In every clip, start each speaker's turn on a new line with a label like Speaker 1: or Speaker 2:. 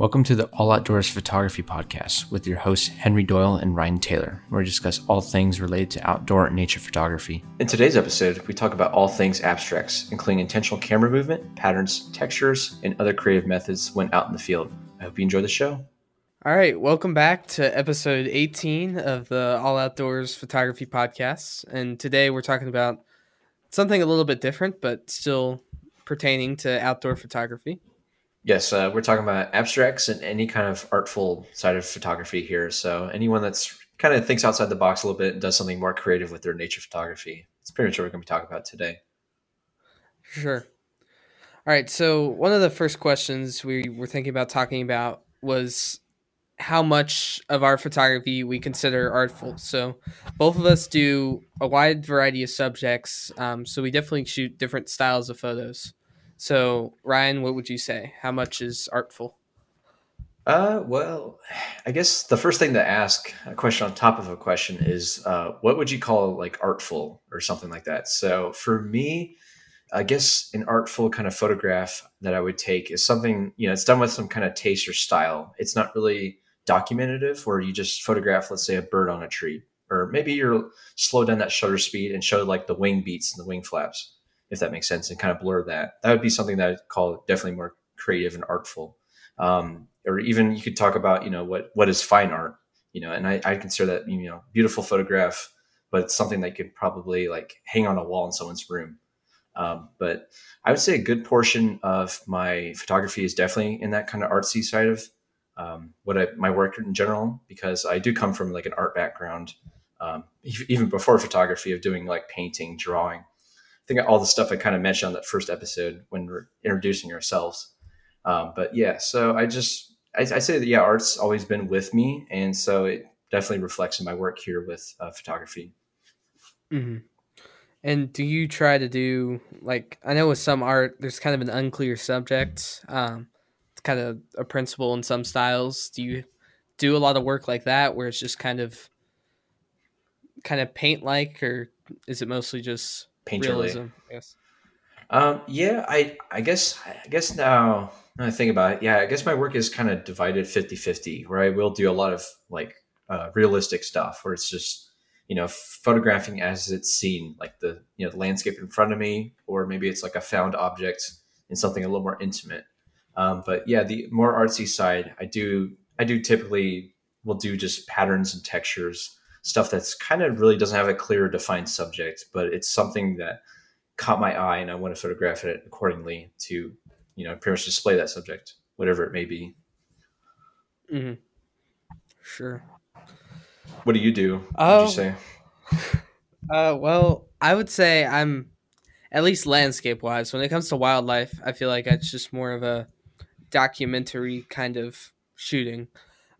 Speaker 1: Welcome to the All Outdoors Photography Podcast with your hosts Henry Doyle and Ryan Taylor, where we discuss all things related to outdoor and nature photography. In today's episode, we talk about all things abstracts, including intentional camera movement, patterns, textures, and other creative methods when out in the field. I hope you enjoy the show.
Speaker 2: All right, welcome back to episode 18 of the All Outdoors Photography Podcast. And today we're talking about something a little bit different, but still pertaining to outdoor photography.
Speaker 1: Yes, uh, we're talking about abstracts and any kind of artful side of photography here. So anyone that's kind of thinks outside the box a little bit and does something more creative with their nature photography. It's pretty much what we're going to be talking about today.
Speaker 2: Sure. All right. So one of the first questions we were thinking about talking about was how much of our photography we consider artful. So both of us do a wide variety of subjects. Um, so we definitely shoot different styles of photos. So, Ryan, what would you say? How much is artful?
Speaker 1: Uh, well, I guess the first thing to ask a question on top of a question is, uh, what would you call like artful or something like that? So for me, I guess an artful kind of photograph that I would take is something, you know, it's done with some kind of taste or style. It's not really documentative where you just photograph, let's say a bird on a tree, or maybe you're slow down that shutter speed and show like the wing beats and the wing flaps if that makes sense, and kind of blur that. That would be something that I'd call definitely more creative and artful. Um, or even you could talk about, you know, what what is fine art, you know, and I, I consider that, you know, beautiful photograph, but it's something that could probably like hang on a wall in someone's room. Um, but I would say a good portion of my photography is definitely in that kind of artsy side of um, what I, my work in general, because I do come from like an art background, um, even before photography of doing like painting, drawing think all the stuff I kind of mentioned on that first episode when we're introducing ourselves. Um, but yeah, so I just I, I, say that yeah, art's always been with me, and so it definitely reflects in my work here with uh, photography.
Speaker 2: Mm-hmm. And do you try to do like I know with some art, there's kind of an unclear subject. Um, it's kind of a principle in some styles. Do you do a lot of work like that, where it's just kind of kind of paint like, or is it mostly just painterly. Realism,
Speaker 1: yes. Um, yeah, I I guess I guess now, now I think about it, yeah, I guess my work is kind of divided 50-50, where I will do a lot of like uh, realistic stuff where it's just you know photographing as it's seen, like the you know the landscape in front of me, or maybe it's like a found object and something a little more intimate. Um, but yeah, the more artsy side, I do I do typically will do just patterns and textures stuff that's kind of really doesn't have a clear defined subject, but it's something that caught my eye and I want to photograph it accordingly to, you know, pretty much display that subject, whatever it may be.
Speaker 2: Mm-hmm. Sure.
Speaker 1: What do you do? What would you say?
Speaker 2: Uh, well, I would say I'm at least landscape wise. When it comes to wildlife, I feel like it's just more of a documentary kind of shooting.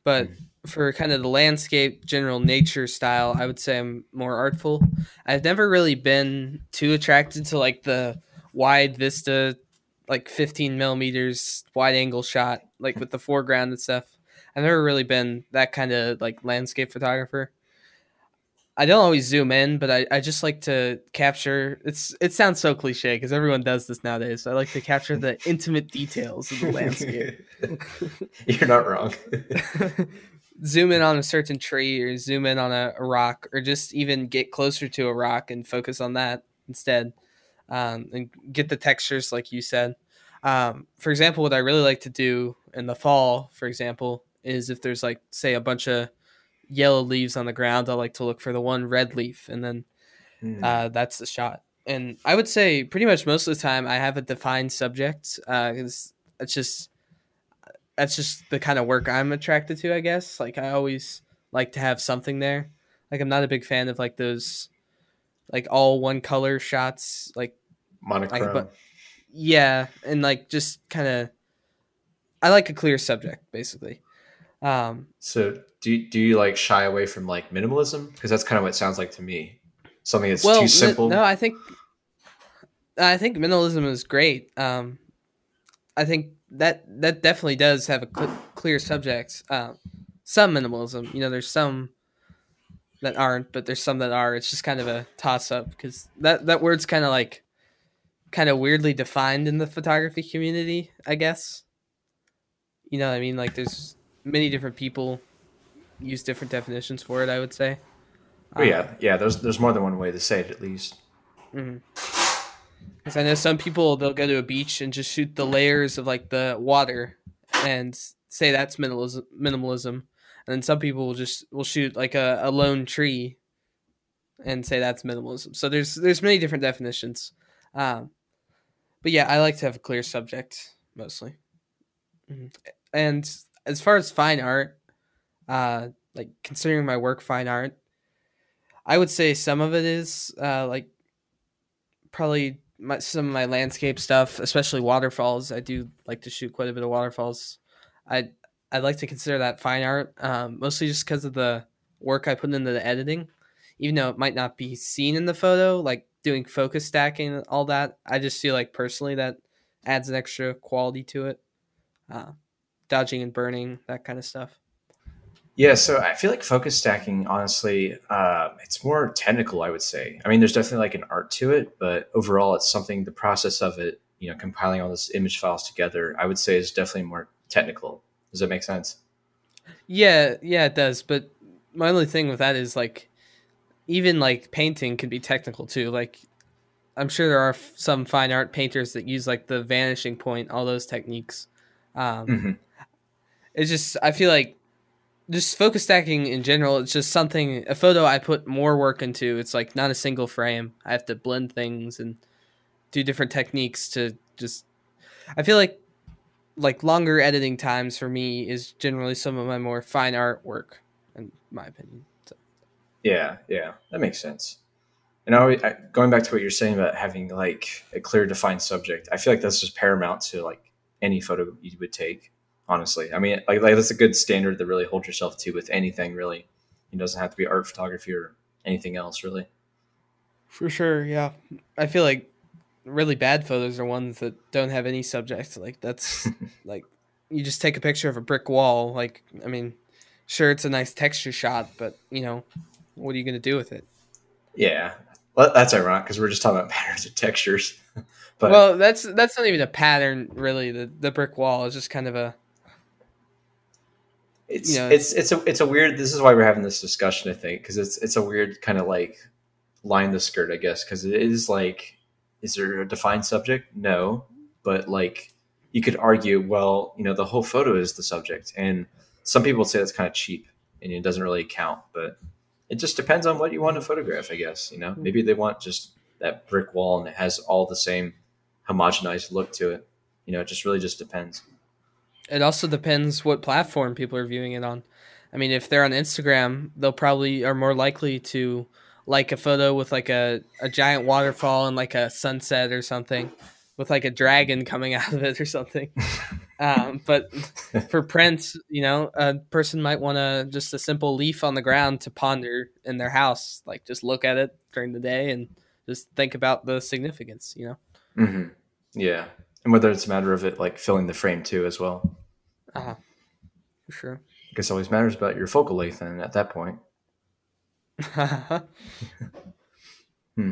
Speaker 2: But mm for kind of the landscape, general nature style, I would say I'm more artful. I've never really been too attracted to like the wide vista, like 15 millimeters wide angle shot, like with the foreground and stuff. I've never really been that kind of like landscape photographer. I don't always zoom in, but I, I just like to capture. It's it sounds so cliche because everyone does this nowadays. I like to capture the intimate details of the landscape.
Speaker 1: You're not wrong
Speaker 2: zoom in on a certain tree or zoom in on a, a, rock or just even get closer to a rock and focus on that instead um, and get the textures like you said um, for example what i really like to do in the fall for example is if there's like say a bunch of yellow leaves on the ground i like to look for the one red leaf and then mm. uh, that's the shot and i would say pretty much most of the time i have a defined subject uh, it's just that's just the kind of work I'm attracted to, I guess. Like I always like to have something there. Like I'm not a big fan of like those like all one color shots, like
Speaker 1: monochrome. Like, but
Speaker 2: yeah, and like just kind of I like a clear subject basically. Um
Speaker 1: so do you, do you like shy away from like minimalism because that's kind of what it sounds like to me. Something that's well, too simple.
Speaker 2: no, I think I think minimalism is great. Um I think that that definitely does have a cl- clear subject. Um, some minimalism, you know, there's some that aren't, but there's some that are. It's just kind of a toss up because that that word's kind of like kind of weirdly defined in the photography community, I guess. You know what I mean? Like there's many different people use different definitions for it. I would say.
Speaker 1: Oh, yeah, yeah. There's there's more than one way to say it, at least.
Speaker 2: Mm-hmm. Because I know some people they'll go to a beach and just shoot the layers of like the water, and say that's minimalism. Minimalism, and then some people will just will shoot like a, a lone tree, and say that's minimalism. So there's there's many different definitions, um, but yeah, I like to have a clear subject mostly. Mm-hmm. And as far as fine art, uh, like considering my work fine art, I would say some of it is uh, like probably my, some of my landscape stuff, especially waterfalls. I do like to shoot quite a bit of waterfalls. I I like to consider that fine art, um, mostly just because of the work I put into the editing. Even though it might not be seen in the photo, like doing focus stacking and all that, I just feel like personally that adds an extra quality to it. Uh, dodging and burning, that kind of stuff.
Speaker 1: Yeah, so I feel like focus stacking, honestly, uh, it's more technical. I would say. I mean, there's definitely like an art to it, but overall, it's something. The process of it, you know, compiling all those image files together, I would say, is definitely more technical. Does that make sense?
Speaker 2: Yeah, yeah, it does. But my only thing with that is like, even like painting can be technical too. Like, I'm sure there are some fine art painters that use like the vanishing point, all those techniques. Um, mm-hmm. It's just I feel like just focus stacking in general, it's just something a photo I put more work into. It's like not a single frame. I have to blend things and do different techniques to just I feel like like longer editing times for me is generally some of my more fine art work in my opinion. So.
Speaker 1: Yeah, yeah. That makes sense. And I, going back to what you're saying about having like a clear defined subject, I feel like that's just paramount to like any photo you would take honestly. I mean, like, like that's a good standard to really hold yourself to with anything, really. It doesn't have to be art photography or anything else, really.
Speaker 2: For sure, yeah. I feel like really bad photos are ones that don't have any subject. Like that's like you just take a picture of a brick wall. Like I mean, sure it's a nice texture shot, but you know, what are you gonna do with it?
Speaker 1: Yeah, well, that's ironic because we're just talking about patterns and textures.
Speaker 2: but well, that's that's not even a pattern, really. The the brick wall is just kind of a
Speaker 1: it's you know, it's it's a it's a weird. This is why we're having this discussion. I think because it's it's a weird kind of like line the skirt, I guess, because it is like, is there a defined subject? No, but like you could argue, well, you know, the whole photo is the subject, and some people say that's kind of cheap and it doesn't really count, but it just depends on what you want to photograph, I guess. You know, hmm. maybe they want just that brick wall and it has all the same homogenized look to it. You know, it just really just depends.
Speaker 2: It also depends what platform people are viewing it on. I mean, if they're on Instagram, they'll probably are more likely to like a photo with like a, a giant waterfall and like a sunset or something with like a dragon coming out of it or something. um, but for prints, you know, a person might want to just a simple leaf on the ground to ponder in their house, like just look at it during the day and just think about the significance, you know?
Speaker 1: Mm-hmm. Yeah. And whether it's a matter of it like filling the frame too, as well.
Speaker 2: Uh huh. For sure.
Speaker 1: I guess always matters about your focal length, and at that point. hmm.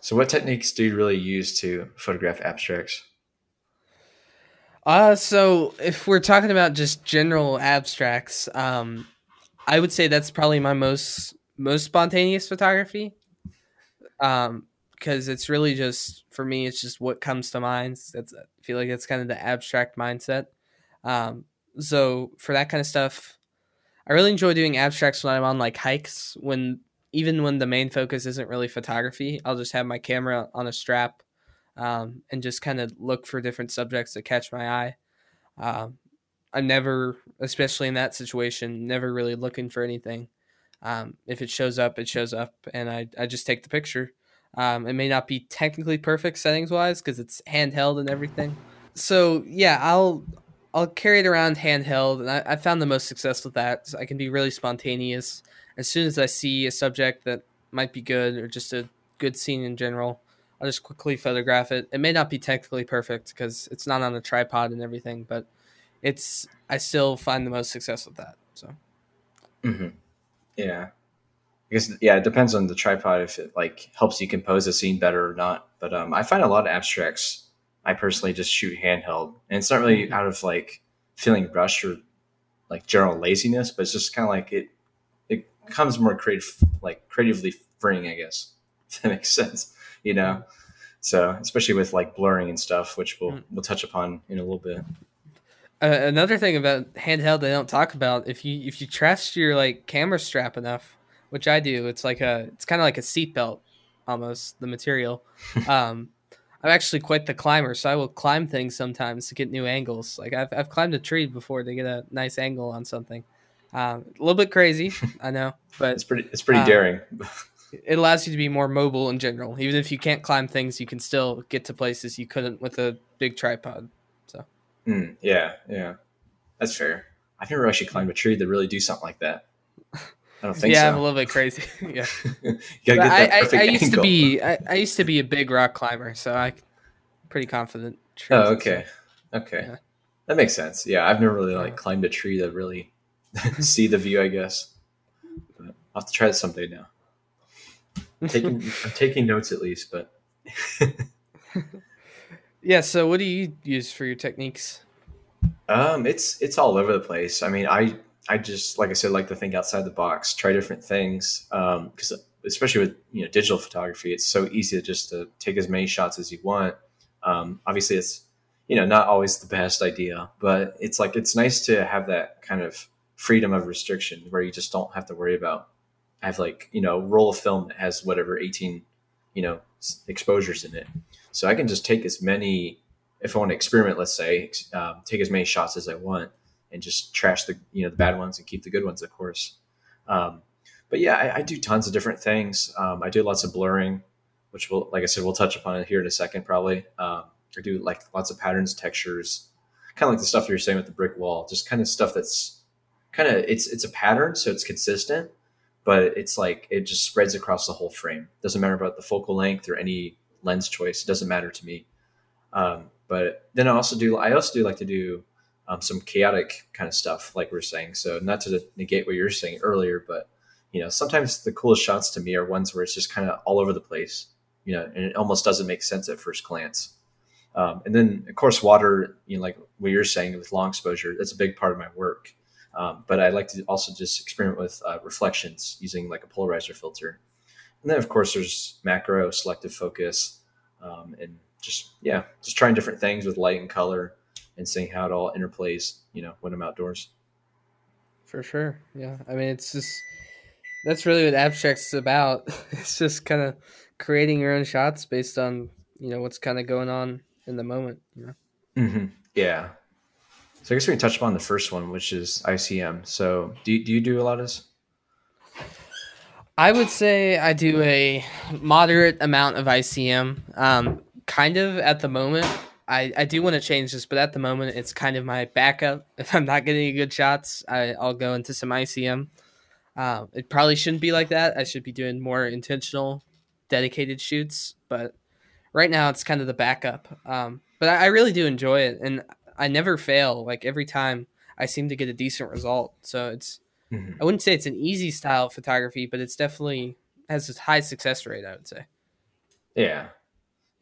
Speaker 1: So, what techniques do you really use to photograph abstracts?
Speaker 2: Uh, so if we're talking about just general abstracts, um, I would say that's probably my most most spontaneous photography. Um, because it's really just for me, it's just what comes to mind. That's I feel like that's kind of the abstract mindset. Um, so for that kind of stuff, I really enjoy doing abstracts when I'm on like hikes. When even when the main focus isn't really photography, I'll just have my camera on a strap um, and just kind of look for different subjects that catch my eye. Um, I'm never, especially in that situation, never really looking for anything. Um, if it shows up, it shows up, and I, I just take the picture. Um, it may not be technically perfect settings wise because it's handheld and everything. So yeah, I'll I'll carry it around handheld, and I, I found the most success with that. So I can be really spontaneous. As soon as I see a subject that might be good or just a good scene in general, I'll just quickly photograph it. It may not be technically perfect because it's not on a tripod and everything, but it's I still find the most success with that. So,
Speaker 1: mm-hmm. yeah, I guess yeah, it depends on the tripod if it like helps you compose a scene better or not. But um, I find a lot of abstracts I personally just shoot handheld, and it's not really mm-hmm. out of like feeling rushed or like general laziness, but it's just kind of like it it becomes more creative, like creatively freeing, I guess. If that makes sense, you know. So especially with like blurring and stuff, which we'll
Speaker 2: Mm.
Speaker 1: we'll touch upon in a little bit.
Speaker 2: Uh, another thing about handheld they don't talk about if you if you trust your like camera strap enough, which I do, it's like a it's kind of like a seatbelt almost the material. um, I'm actually quite the climber, so I will climb things sometimes to get new angles. Like I've I've climbed a tree before to get a nice angle on something. Um, a little bit crazy, I know, but
Speaker 1: It's pretty it's pretty
Speaker 2: Uh,
Speaker 1: daring.
Speaker 2: it allows you to be more mobile in general. Even if you can't climb things, you can still get to places you couldn't with a big tripod.
Speaker 1: Mm, yeah, yeah, that's fair. I've never actually climbed a tree to really do something like that. I don't think
Speaker 2: yeah,
Speaker 1: so.
Speaker 2: I'm a little bit crazy. yeah.
Speaker 1: you gotta get that
Speaker 2: I, I, I used
Speaker 1: angle.
Speaker 2: to be I, I used to be a big rock climber, so I pretty confident.
Speaker 1: Oh, okay, okay,
Speaker 2: Yeah.
Speaker 1: that makes sense. Yeah, I've never really like climbed a tree to really see the view. I guess but I'll have to try that someday. Now, I'm taking I'm taking notes at least, but
Speaker 2: yeah. So, what do you use for your techniques?
Speaker 1: Um, it's it's all over the place. I mean, I I just like I said, like to think outside the box, try different things. Um, because especially with you know digital photography, it's so easy to just to take as many shots as you want. Um, obviously, it's you know not always the best idea, but it's like it's nice to have that kind of freedom of restriction where you just don't have to worry about. I have like you know roll of film that has whatever eighteen you know exposures in it, so I can just take as many if I want to experiment, let's say, um, take as many shots as I want and just trash the you know the bad ones and keep the good ones, of course. Um, but yeah, I, I do tons of different things. Um, I do lots of blurring, which will, like I said, we'll touch upon it here in a second, probably. Um, I do like lots of patterns, textures, kind of like the stuff you're saying with the brick wall, just kind of stuff that's kind of it's it's a pattern, so it's consistent, but it's like it just spreads across the whole frame. Doesn't matter about the focal length or any lens choice. It doesn't matter to me. Um, but then I also do I also do like to do um, some chaotic kind of stuff, like we are saying. So not to negate what you were saying earlier, but you know sometimes the coolest shots to me are ones where it's just kind of all over the place, you know, and it almost doesn't make sense at first glance. Um, and then of course water, you know, like what you're saying with long exposure, that's a big part of my work. Um, but I like to also just experiment with uh, reflections using like a polarizer filter. And then of course there's macro, selective focus, um, and just yeah, just trying different things with light and color and seeing how it all interplays, you know, when I'm outdoors.
Speaker 2: For sure. Yeah. I mean, it's just that's really what abstract's about. It's just kind of creating your own shots based on you know what's kind of going on in the moment. You know.
Speaker 1: Mm-hmm. Yeah. So I guess we can touch upon the first one, which is ICM. So do you, do you do a lot of this?
Speaker 2: I would say I do a moderate amount of ICM. Um, kind of at the moment. I, I do want to change this, but at the moment it's kind of my backup. If I'm not getting any good shots, I, I'll go into some ICM. Um, it probably shouldn't be like that. I should be doing more intentional, dedicated shoots. But right now it's kind of the backup. Um, but I, I really do enjoy it, and I never fail. Like every time, I seem to get a decent result. So it's
Speaker 1: Mhm.
Speaker 2: I wouldn't say it's an easy style of photography, but it's definitely has a high success rate. I would say.
Speaker 1: Yeah.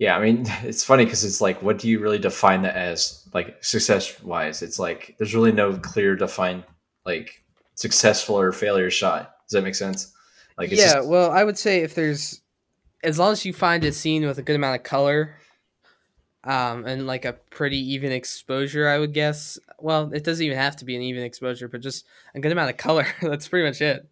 Speaker 1: Yeah. I mean, it's funny because it's like, what do you really define that as, like, success wise? It's like, there's really no clear defined, like, successful or failure shot. Does that make sense? Like, it's
Speaker 2: yeah,
Speaker 1: just,
Speaker 2: well, I would say if there's, as long as you find a scene with a good amount of color, um, and like a pretty even exposure, I would guess. Well, it doesn't even have to be an even exposure, but just a good amount of color. That's pretty much it.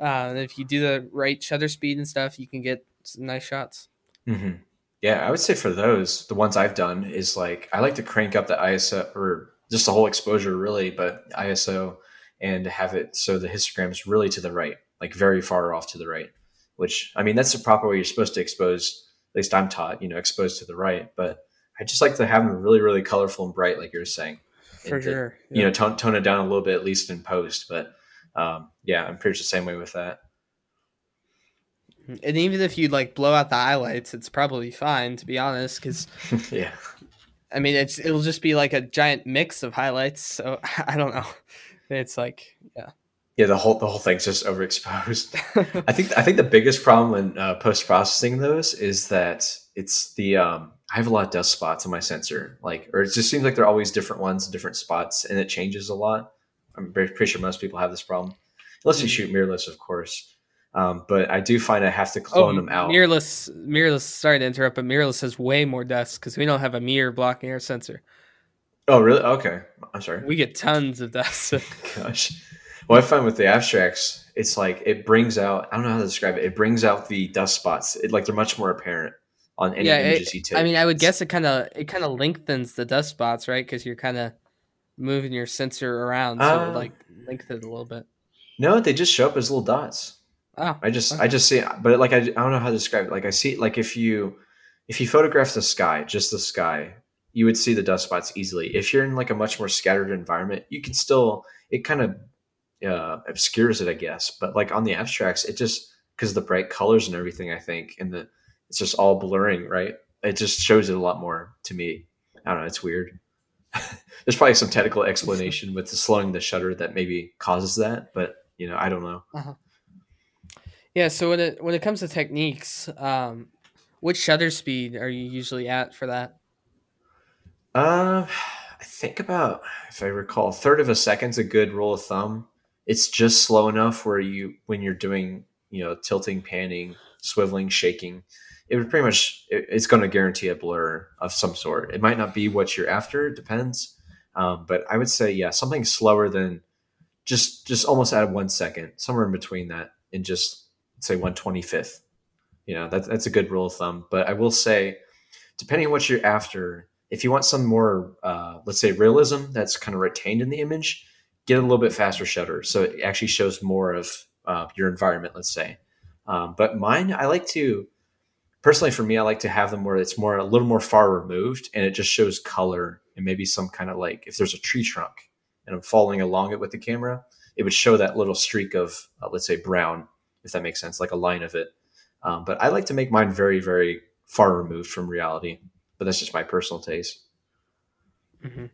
Speaker 2: Uh, and if you do the right shutter speed and stuff, you can get some nice shots.
Speaker 1: hmm Yeah, I would say for those, the ones I've done is like I like to crank up the ISO or just the whole exposure really, but ISO and have it so the histogram is really to the right, like very far off to the right. Which I mean, that's the proper way you're supposed to expose. At least I'm taught, you know, expose to the right. But I just like to have them really, really colorful and bright, like you're saying.
Speaker 2: For
Speaker 1: And to,
Speaker 2: sure.
Speaker 1: You know, tone tone it down a little bit at least in post. But um, yeah, I'm pretty much the same way with that.
Speaker 2: And even if you like blow out the highlights, it's probably fine to be honest, because
Speaker 1: yeah.
Speaker 2: I mean it's it'll just be like a giant mix of highlights. So I don't know. It's like yeah.
Speaker 1: yeah, the whole the whole thing's just overexposed. I think I think the biggest problem in uh, post processing those is that it's the um, I have a lot of dust spots on my sensor, like or it just seems like they're always different ones, different spots, and it changes a lot. I'm pretty sure most people have this problem, unless you
Speaker 2: Mhm.
Speaker 1: shoot mirrorless, of course. Um, but I do find I have to clone them out.
Speaker 2: Oh, Mirrorless, mirrorless. Sorry to interrupt, but mirrorless has way more dust because we don't have a mirror blocking our sensor.
Speaker 1: oh, really? Okay, I'm sorry.
Speaker 2: We get tons of dust.
Speaker 1: Gosh. What I find with the abstracts, it's like it brings out, I don't know how to describe it. It brings out the dust spots. It, like they're much more apparent on any
Speaker 2: yeah, it-
Speaker 1: images you take.
Speaker 2: I mean, I would guess it kind of it kind of lengthens the dust spots, right? Because you're kind of moving your sensor around, so it
Speaker 1: Uh,
Speaker 2: would, like lengthen it a little bit.
Speaker 1: no, they just show up as little dots.
Speaker 2: Oh,
Speaker 1: I just,
Speaker 2: Okay.
Speaker 1: I just see, but like, I, I don't know how to describe it. Like I see, like if you, if you photograph the sky, just the sky, you would see the dust spots easily. If you're in like a much more scattered environment, you can still, it kind of uh, obscures it, I guess. But like on the abstracts, it just, because the bright colors and everything, I think, and the, it's just all blurring, right? It just shows it a lot more to me. I don't know. It's weird. There's probably some technical explanation with the slowing the shutter that maybe causes that, but you know, I don't know.
Speaker 2: Yeah. So when it when it comes to techniques, um, which shutter speed are you usually at for that?
Speaker 1: Uh, I think about, if I recall, third of a second's a good rule of thumb. It's just slow enough where you, when you're doing, you know, tilting, panning, swiveling, shaking, it would pretty much, it- it's going to guarantee a blur of some sort. It might not be what you're after, it depends. Um, but I would say, yeah, something slower than just, just almost at one second, somewhere in between that, and just say 125th. You know, that's, that's a good rule of thumb. But I will say, depending on what you're after, if you want some more, uh, let's say, realism that's kind of retained in the image, get a little bit faster shutter so it actually shows more of uh, your environment. Let's say, um, but mine, I like to personally for me, I like to have them where it's more a little more far removed and it just shows color and maybe some kind of like if there's a tree trunk and I'm following along it with the camera, it would show that little streak of uh, let's say brown, if that makes sense, like a line of it. Um, but I like to make mine very, very far removed from reality but that's just my personal taste.
Speaker 2: hmm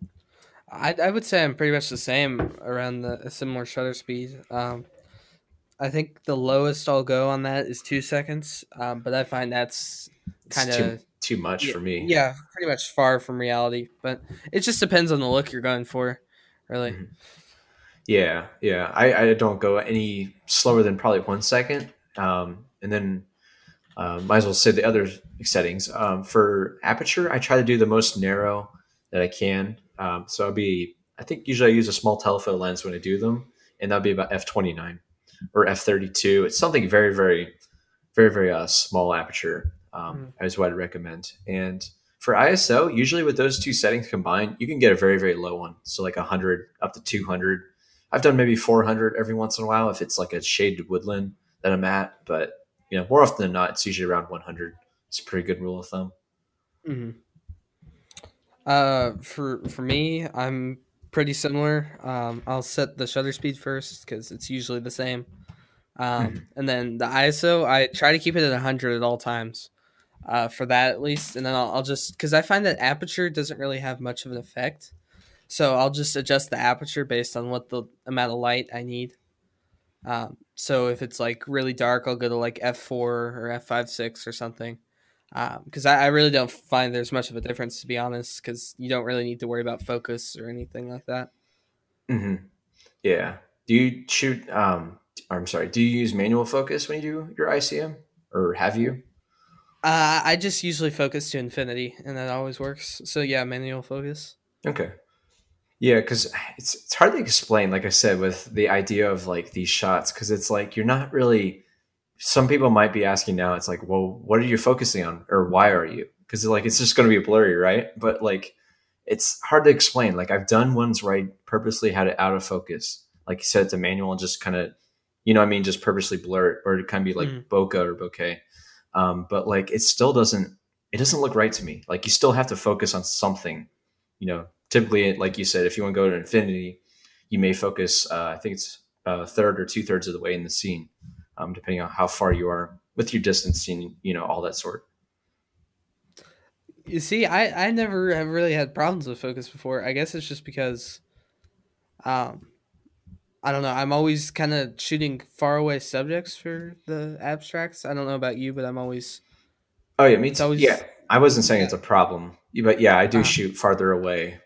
Speaker 2: I I would say I'm pretty much the same around the a similar shutter speed. Um, I think the lowest I'll go on that is two seconds, um, but I find that's kind of
Speaker 1: too much for me.
Speaker 2: Yeah, pretty much far from reality, but it just depends on the look you're going for, really.
Speaker 1: Mhm. Yeah, yeah. I, I don't go any slower than probably one second. Um, and then uh, might as well say the other settings. Um, for aperture, I try to do the most narrow that I can. Um, so I'll be, I think usually I use a small telephoto lens when I do them, and that'll be about f29 or f32. It's something very, very, very, very uh, small aperture. Um, Is what I'd recommend. And for ISO, usually with those two settings combined, you can get a very, very low one. So like 100 up to 200. I've done maybe 400 every once in a while if it's like a shaded woodland that I'm at. But you know, more often than not, it's usually around 100. It's a pretty good rule of thumb.
Speaker 2: hmm Uh, for for me, I'm pretty similar. Um, I'll set the shutter speed first because it's usually the same. Um, and then the ISO, I try to keep it at 100 at all times. Uh, for that at least, and then I'll, I'll just because I find that aperture doesn't really have much of an effect, so I'll just adjust the aperture based on what the amount of light I need. Um, so if it's like really dark, I'll go to like f four or f five six or something because I, I really don't find there's much of a difference to be honest because you don't really need to worry about focus or anything like that
Speaker 1: hmm Yeah. Do you shoot? Um, I'm sorry. Do you use manual focus when you do your ICM, or have you?
Speaker 2: uh, i just usually focus to infinity and that always works so yeah manual focus
Speaker 1: Okay. Yeah, because it's it's hard to explain. Like I said, with the idea of like these shots, because it's like you're not really. Some people might be asking now. It's like, well, what are you focusing on, or why are you? Because like it's just going to be blurry, right? But like, it's hard to explain. Like I've done ones where I purposely had it out of focus, like you said, it's a manual and just kind of, you know, what I mean, just purposely blur it, or it kind of be like
Speaker 2: Mhm.
Speaker 1: bokeh or bokeh. Um, but like, it still doesn't. It doesn't look right to me. Like you still have to focus on something, you know, typically, like you said, if you want to go to infinity, you may focus. Uh, I think it's a third or two thirds of the way in the scene, um, depending on how far you are with your distancing, you know all that sort.
Speaker 2: you see i i never have really had problems with focus before i guess it's just because um I don't know. I'm always kind of shooting far away subjects for the abstracts. I don't know about you, but I'm always.
Speaker 1: Oh yeah, me too.
Speaker 2: always-
Speaker 1: yeah, I wasn't saying
Speaker 2: yeah.
Speaker 1: it's a problem, but yeah, I do
Speaker 2: Uh-huh.
Speaker 1: shoot farther away.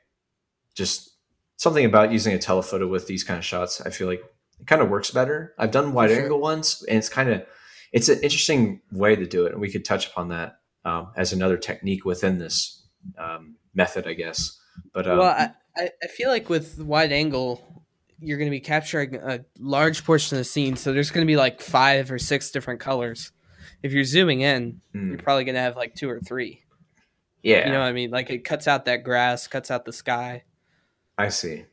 Speaker 1: Just something about using a telephoto with these kind of shots. I feel like it kind of works better. I've done wide
Speaker 2: sure.
Speaker 1: angle ones, and it's kind of it's an interesting way to do it, and we could touch upon that um, as another technique within this um, method, I guess. But um,
Speaker 2: well, I, I, feel like with wide angle, you're going to be capturing a large portion of the scene. So there's going to be like five or six different colors. If you're zooming in,
Speaker 1: hmm,
Speaker 2: you're probably going to have like two or three.
Speaker 1: yeah,
Speaker 2: You know what I mean? Like it cuts out that grass, cuts out the sky.
Speaker 1: I see.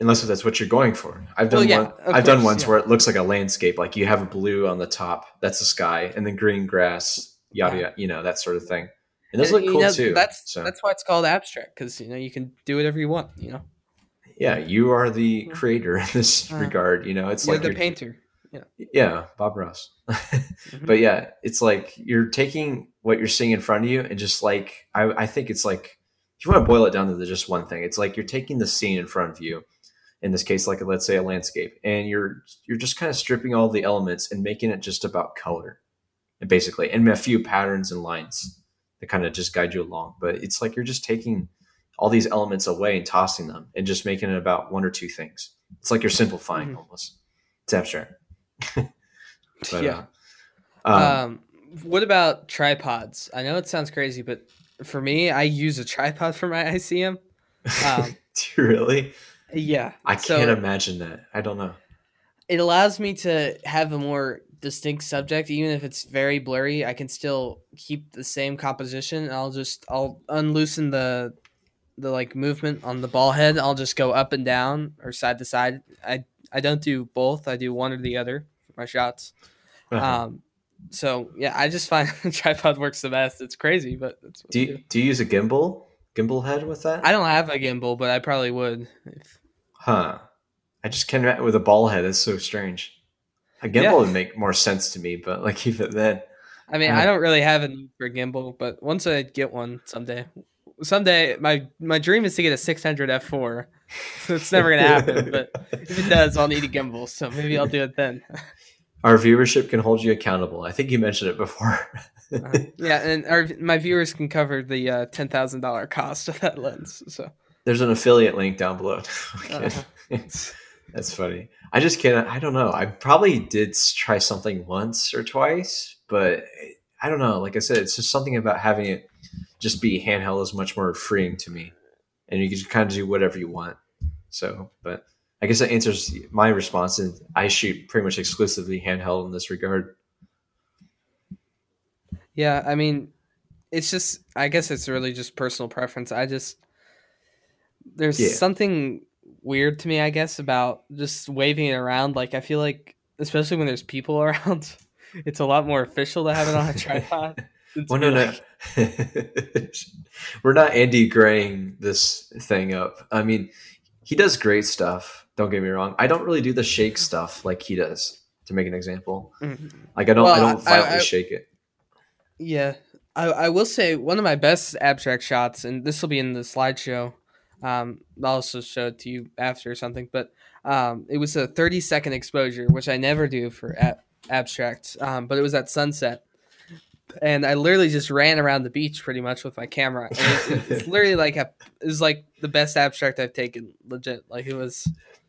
Speaker 1: Unless that's what you're going for. I've
Speaker 2: Well,
Speaker 1: done
Speaker 2: yeah,
Speaker 1: one. I've done
Speaker 2: course,
Speaker 1: ones
Speaker 2: yeah.
Speaker 1: where it looks like a landscape. Like you have a blue on the top, that's the sky, and then green grass, yada
Speaker 2: Yeah.
Speaker 1: yada. You know that sort of thing. And those
Speaker 2: And,
Speaker 1: look cool
Speaker 2: know,
Speaker 1: too.
Speaker 2: That's
Speaker 1: so
Speaker 2: that's why it's called abstract because you know you can do whatever you want. You know,
Speaker 1: yeah, you are the creator in this
Speaker 2: Uh,
Speaker 1: regard. You know, it's
Speaker 2: you're
Speaker 1: like
Speaker 2: the painter.
Speaker 1: yeah, Bob Ross.
Speaker 2: Mm-hmm.
Speaker 1: But yeah, it's like you're taking what you're seeing in front of you and just like I, I think it's like if you want to boil it down to just one thing, it's like you're taking the scene in front of you. In this case, like let's say a landscape, and you're you're just kind of stripping all the elements and making it just about color, and basically, and a few patterns and lines that kind of just guide you along. But it's like you're just taking all these elements away and tossing them, and just making it about one or two things. It's like you're simplifying
Speaker 2: Mhm.
Speaker 1: almost. It's abstract. But,
Speaker 2: yeah.
Speaker 1: uh, um,
Speaker 2: Um, what about tripods? I know it sounds crazy, but for me, I use a tripod for my ICM. Um,
Speaker 1: really?
Speaker 2: yeah,
Speaker 1: I
Speaker 2: so
Speaker 1: can't imagine that. I don't know.
Speaker 2: it allows me to have a more distinct subject, even if it's very blurry. I can still keep the same composition. I'll just I'll unloosen the the like movement on the ball head. I'll just go up and down or side to side. I I don't do both. I do one or the other for my shots.
Speaker 1: Uh-huh.
Speaker 2: Um, so yeah, I just find the tripod works the best. It's crazy, but that's
Speaker 1: do you, do you use a gimbal gimbal head with that?
Speaker 2: I don't have a gimbal, but I probably would. If,
Speaker 1: huh. I just can't with a ball head. It's so strange. A gimbal
Speaker 2: Yeah.
Speaker 1: would make more sense to me, but like even then,
Speaker 2: I mean,
Speaker 1: Uh.
Speaker 2: I don't really have a need for a gimbal, but once I get one someday, someday my my dream is to get a 600 f4. So it's never gonna happen, but if it does, I'll need a gimbal. So maybe I'll do it then.
Speaker 1: Our viewership can hold you accountable. I think you mentioned it before.
Speaker 2: Uh, yeah, and our my viewers can cover the uh, ten thousand dollar cost of that lens. So
Speaker 1: There's an affiliate link down below.
Speaker 2: Uh-huh.
Speaker 1: That's funny. I just can't. I don't know. I probably did try something once or twice, but I don't know. Like I said, it's just something about having it just be handheld is much more freeing to me, and you can kind of do whatever you want. So, but I guess that answers my response. And I shoot pretty much exclusively handheld in this regard.
Speaker 2: yeah, I mean, it's just I guess it's really just personal preference. I just there's
Speaker 1: Yeah.
Speaker 2: something weird to me, I guess, about just waving it around. Like I feel like, especially when there's people around, it's a lot more official to have it on a tripod.
Speaker 1: Well, no,
Speaker 2: be
Speaker 1: no.
Speaker 2: like-
Speaker 1: We're not Andy Graying this thing up. I mean, he does great stuff. Don't get me wrong. I don't really do the shake stuff like he does. To make an example,
Speaker 2: Mhm.
Speaker 1: like I don't, I don't
Speaker 2: I-
Speaker 1: violently
Speaker 2: I-
Speaker 1: shake it.
Speaker 2: Yeah, I, I will say one of my best abstract shots, and this will be in the slideshow. Um, I'll also show it to you after or something, but um, it was a 30 second exposure, which I never do for ab- abstract, um, but it was at sunset. And I literally just ran around the beach pretty much with my camera. And it, it- it's literally like a, it was like the best abstract I've taken, legit. Like it was,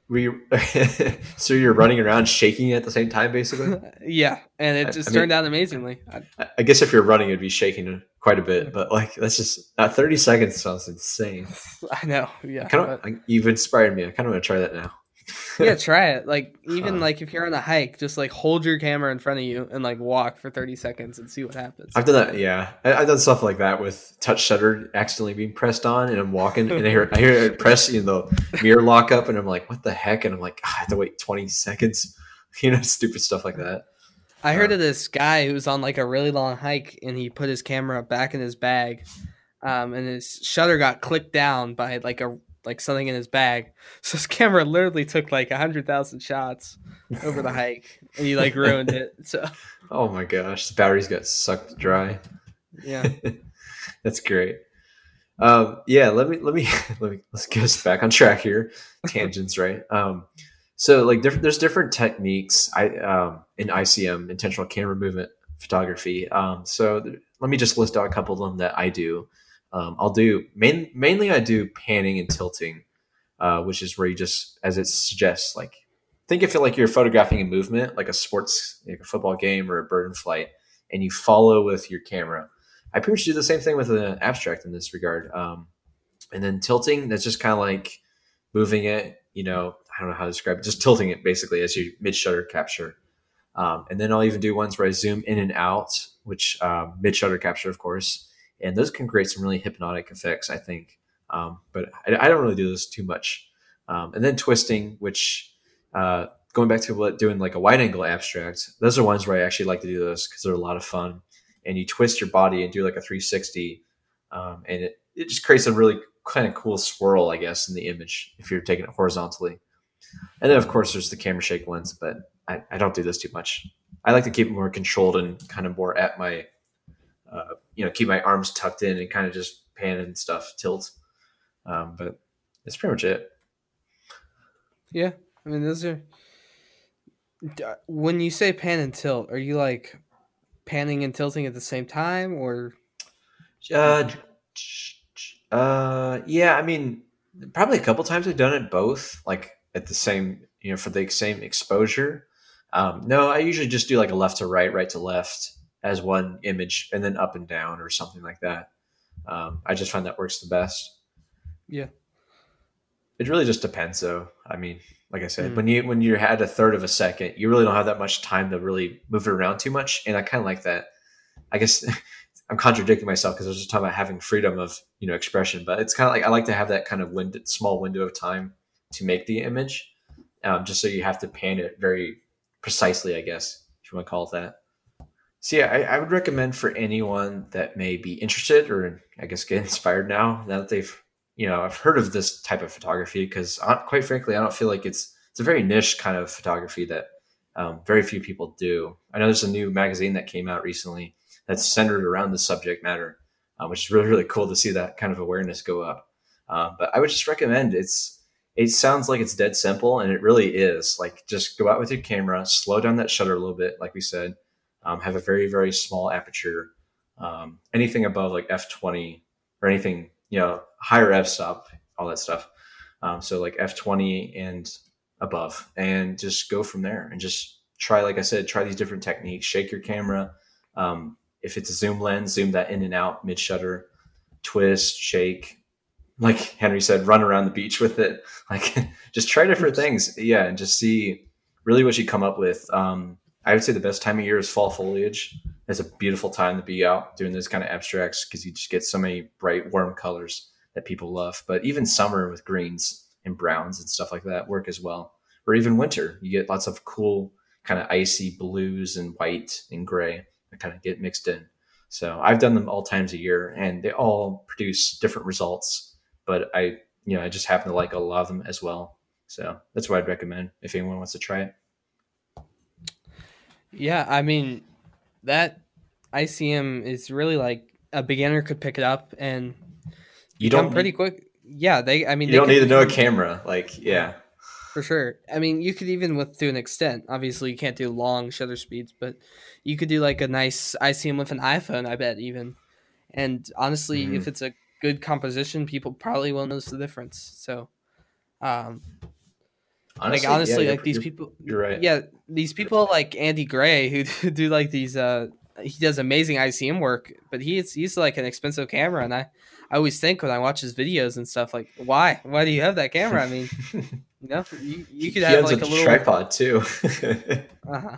Speaker 1: Were you, so you're running around shaking it at the same time, basically.
Speaker 2: yeah, and it just
Speaker 1: I mean-
Speaker 2: turned out amazingly. I,
Speaker 1: I- I guess if you're running, it'd be shaking quite a bit. But like, that's just uh, 30 seconds sounds insane.
Speaker 2: I know, yeah.
Speaker 1: Kind
Speaker 2: but-
Speaker 1: of, you've inspired me. I kind of want to try that now.
Speaker 2: Yeah try it like even
Speaker 1: Huh.
Speaker 2: like if you're on a hike just like hold your camera in front of you and like walk for 30 seconds and see what happens
Speaker 1: I've done that. Yeah, I, I've done stuff like that with touch shutter accidentally being pressed on, and I'm walking, and I hear I hear it press, you know, the mirror lock up, and I'm like, what the heck? And I'm like, "Ah, I have to wait 20 seconds, you know, stupid stuff like that.
Speaker 2: i heard
Speaker 1: uh,
Speaker 2: of this guy who was on like a really long hike and he put his camera back in his bag um, and his shutter got clicked down by like a like something in his bag so his camera literally took like a hundred thousand shots over the hike and he like ruined it so
Speaker 1: Oh my gosh, the batteries got sucked dry.
Speaker 2: yeah
Speaker 1: That's great. Um, yeah, let me let me let me let's get us back on track here. Tangents, right? Um, So like diff- there's different techniques I um, in ICM intentional camera movement photography. Um, so th- let me just list out a couple of them that I do. Um, I'll do main, mainly I do panning and tilting, uh, which is where you just as it suggests like think of it like you're photographing a movement like a sports like a football game or a bird in flight and you follow with your camera. I pretty much do the same thing with an abstract in this regard. Um, and then tilting, that's just kind of like moving it, you know, I don't know how to describe it, just tilting it basically as you mid shutter capture. Um, and then I'll even do ones where I zoom in and out, which uh, mid shutter capture, of course. And those can create some really hypnotic effects, I think. Um, but I, I, don't really do this too much. Um, and then twisting, which uh, going back to doing like a wide angle abstract, those are ones where I actually like to do those because they're a lot of fun. And you twist your body and do like a 360, um, and it, it just creates a really kind of cool swirl, I guess, in the image if you're taking it horizontally. And then of course there's the camera shake lens, but I, I don't do this too much. I like to keep it more controlled and kind of more at my, uh, you know, keep my arms tucked in and kind of just pan and stuff, tilt. Um, but that's pretty much it.
Speaker 2: Yeah, I mean those are when you say pan and tilt, are you like panning and tilting at the same time, or?
Speaker 1: Uh, uh, yeah. I mean, probably a couple times I've done it both, like at the same, you know, for the same exposure. Um, no, I usually just do like a left to right, right to left as one image, and then up and down or something like that. Um, I just find that works the best.
Speaker 2: Yeah.
Speaker 1: It really just depends, though. I mean, like I said, mm. when you when you had a third of a second, you really don't have that much time to really move it around too much. And I kind of like that. I guess I'm contradicting myself because I was just talking about having freedom of you know expression, but it's kind of like I like to have that kind of wind small window of time to make the image, um, just so you have to pan it very precisely, I guess if you want to call it that. So yeah, I, I would recommend for anyone that may be interested or I guess get inspired now, now that they've you know, I've heard of this type of photography because, quite frankly, I don't feel like it's it's a very niche kind of photography that um, very few people do. I know there's a new magazine that came out recently that's centered around the subject matter, uh, which is really really cool to see that kind of awareness go up. Uh, but I would just recommend it's it sounds like it's dead simple and it really is. Like just go out with your camera, slow down that shutter a little bit, like we said. Um, have a very very small aperture. Um, anything above like f twenty or anything you know higher f-stop, all that stuff. Um, so like f20 and above, and just go from there and just try. Like I said, try these different techniques. Shake your camera. Um, if it's a zoom lens, zoom that in and out mid shutter. Twist, shake. Like Henry said, run around the beach with it. Like just try different things. Yeah, and just see really what you come up with. Um, I would say the best time of year is fall foliage. It's a beautiful time to be out doing those kind of abstracts because you just get so many bright, warm colors that people love. But even summer with greens and browns and stuff like that work as well. Or even winter, you get lots of cool kind of icy blues and white and gray that kind of get mixed in. So I've done them all times a year and they all produce different results. But I, you know, I just happen to like a lot of them as well. So that's what I'd recommend if anyone wants to try it.
Speaker 2: Yeah, I mean that ICM is really like a beginner could pick it up and you don't pretty quick. Yeah, they. I mean,
Speaker 1: you don't need to know a camera. Like, yeah,
Speaker 2: for sure. I mean, you could even with to an extent. Obviously, you can't do long shutter speeds, but you could do like a nice ICM with an iPhone. I bet even. And honestly, mm-hmm. if it's a good composition, people probably will notice the difference. So, um, honestly, like honestly, yeah, like these people,
Speaker 1: you're right.
Speaker 2: Yeah, these people like Andy Gray who do like these. uh He does amazing ICM work, but he's he's like an expensive camera, and I I always think when I watch his videos and stuff, like, why? Why do you have that camera? I mean, you know, you, you could he have like a little
Speaker 1: tripod too.
Speaker 2: uh-huh.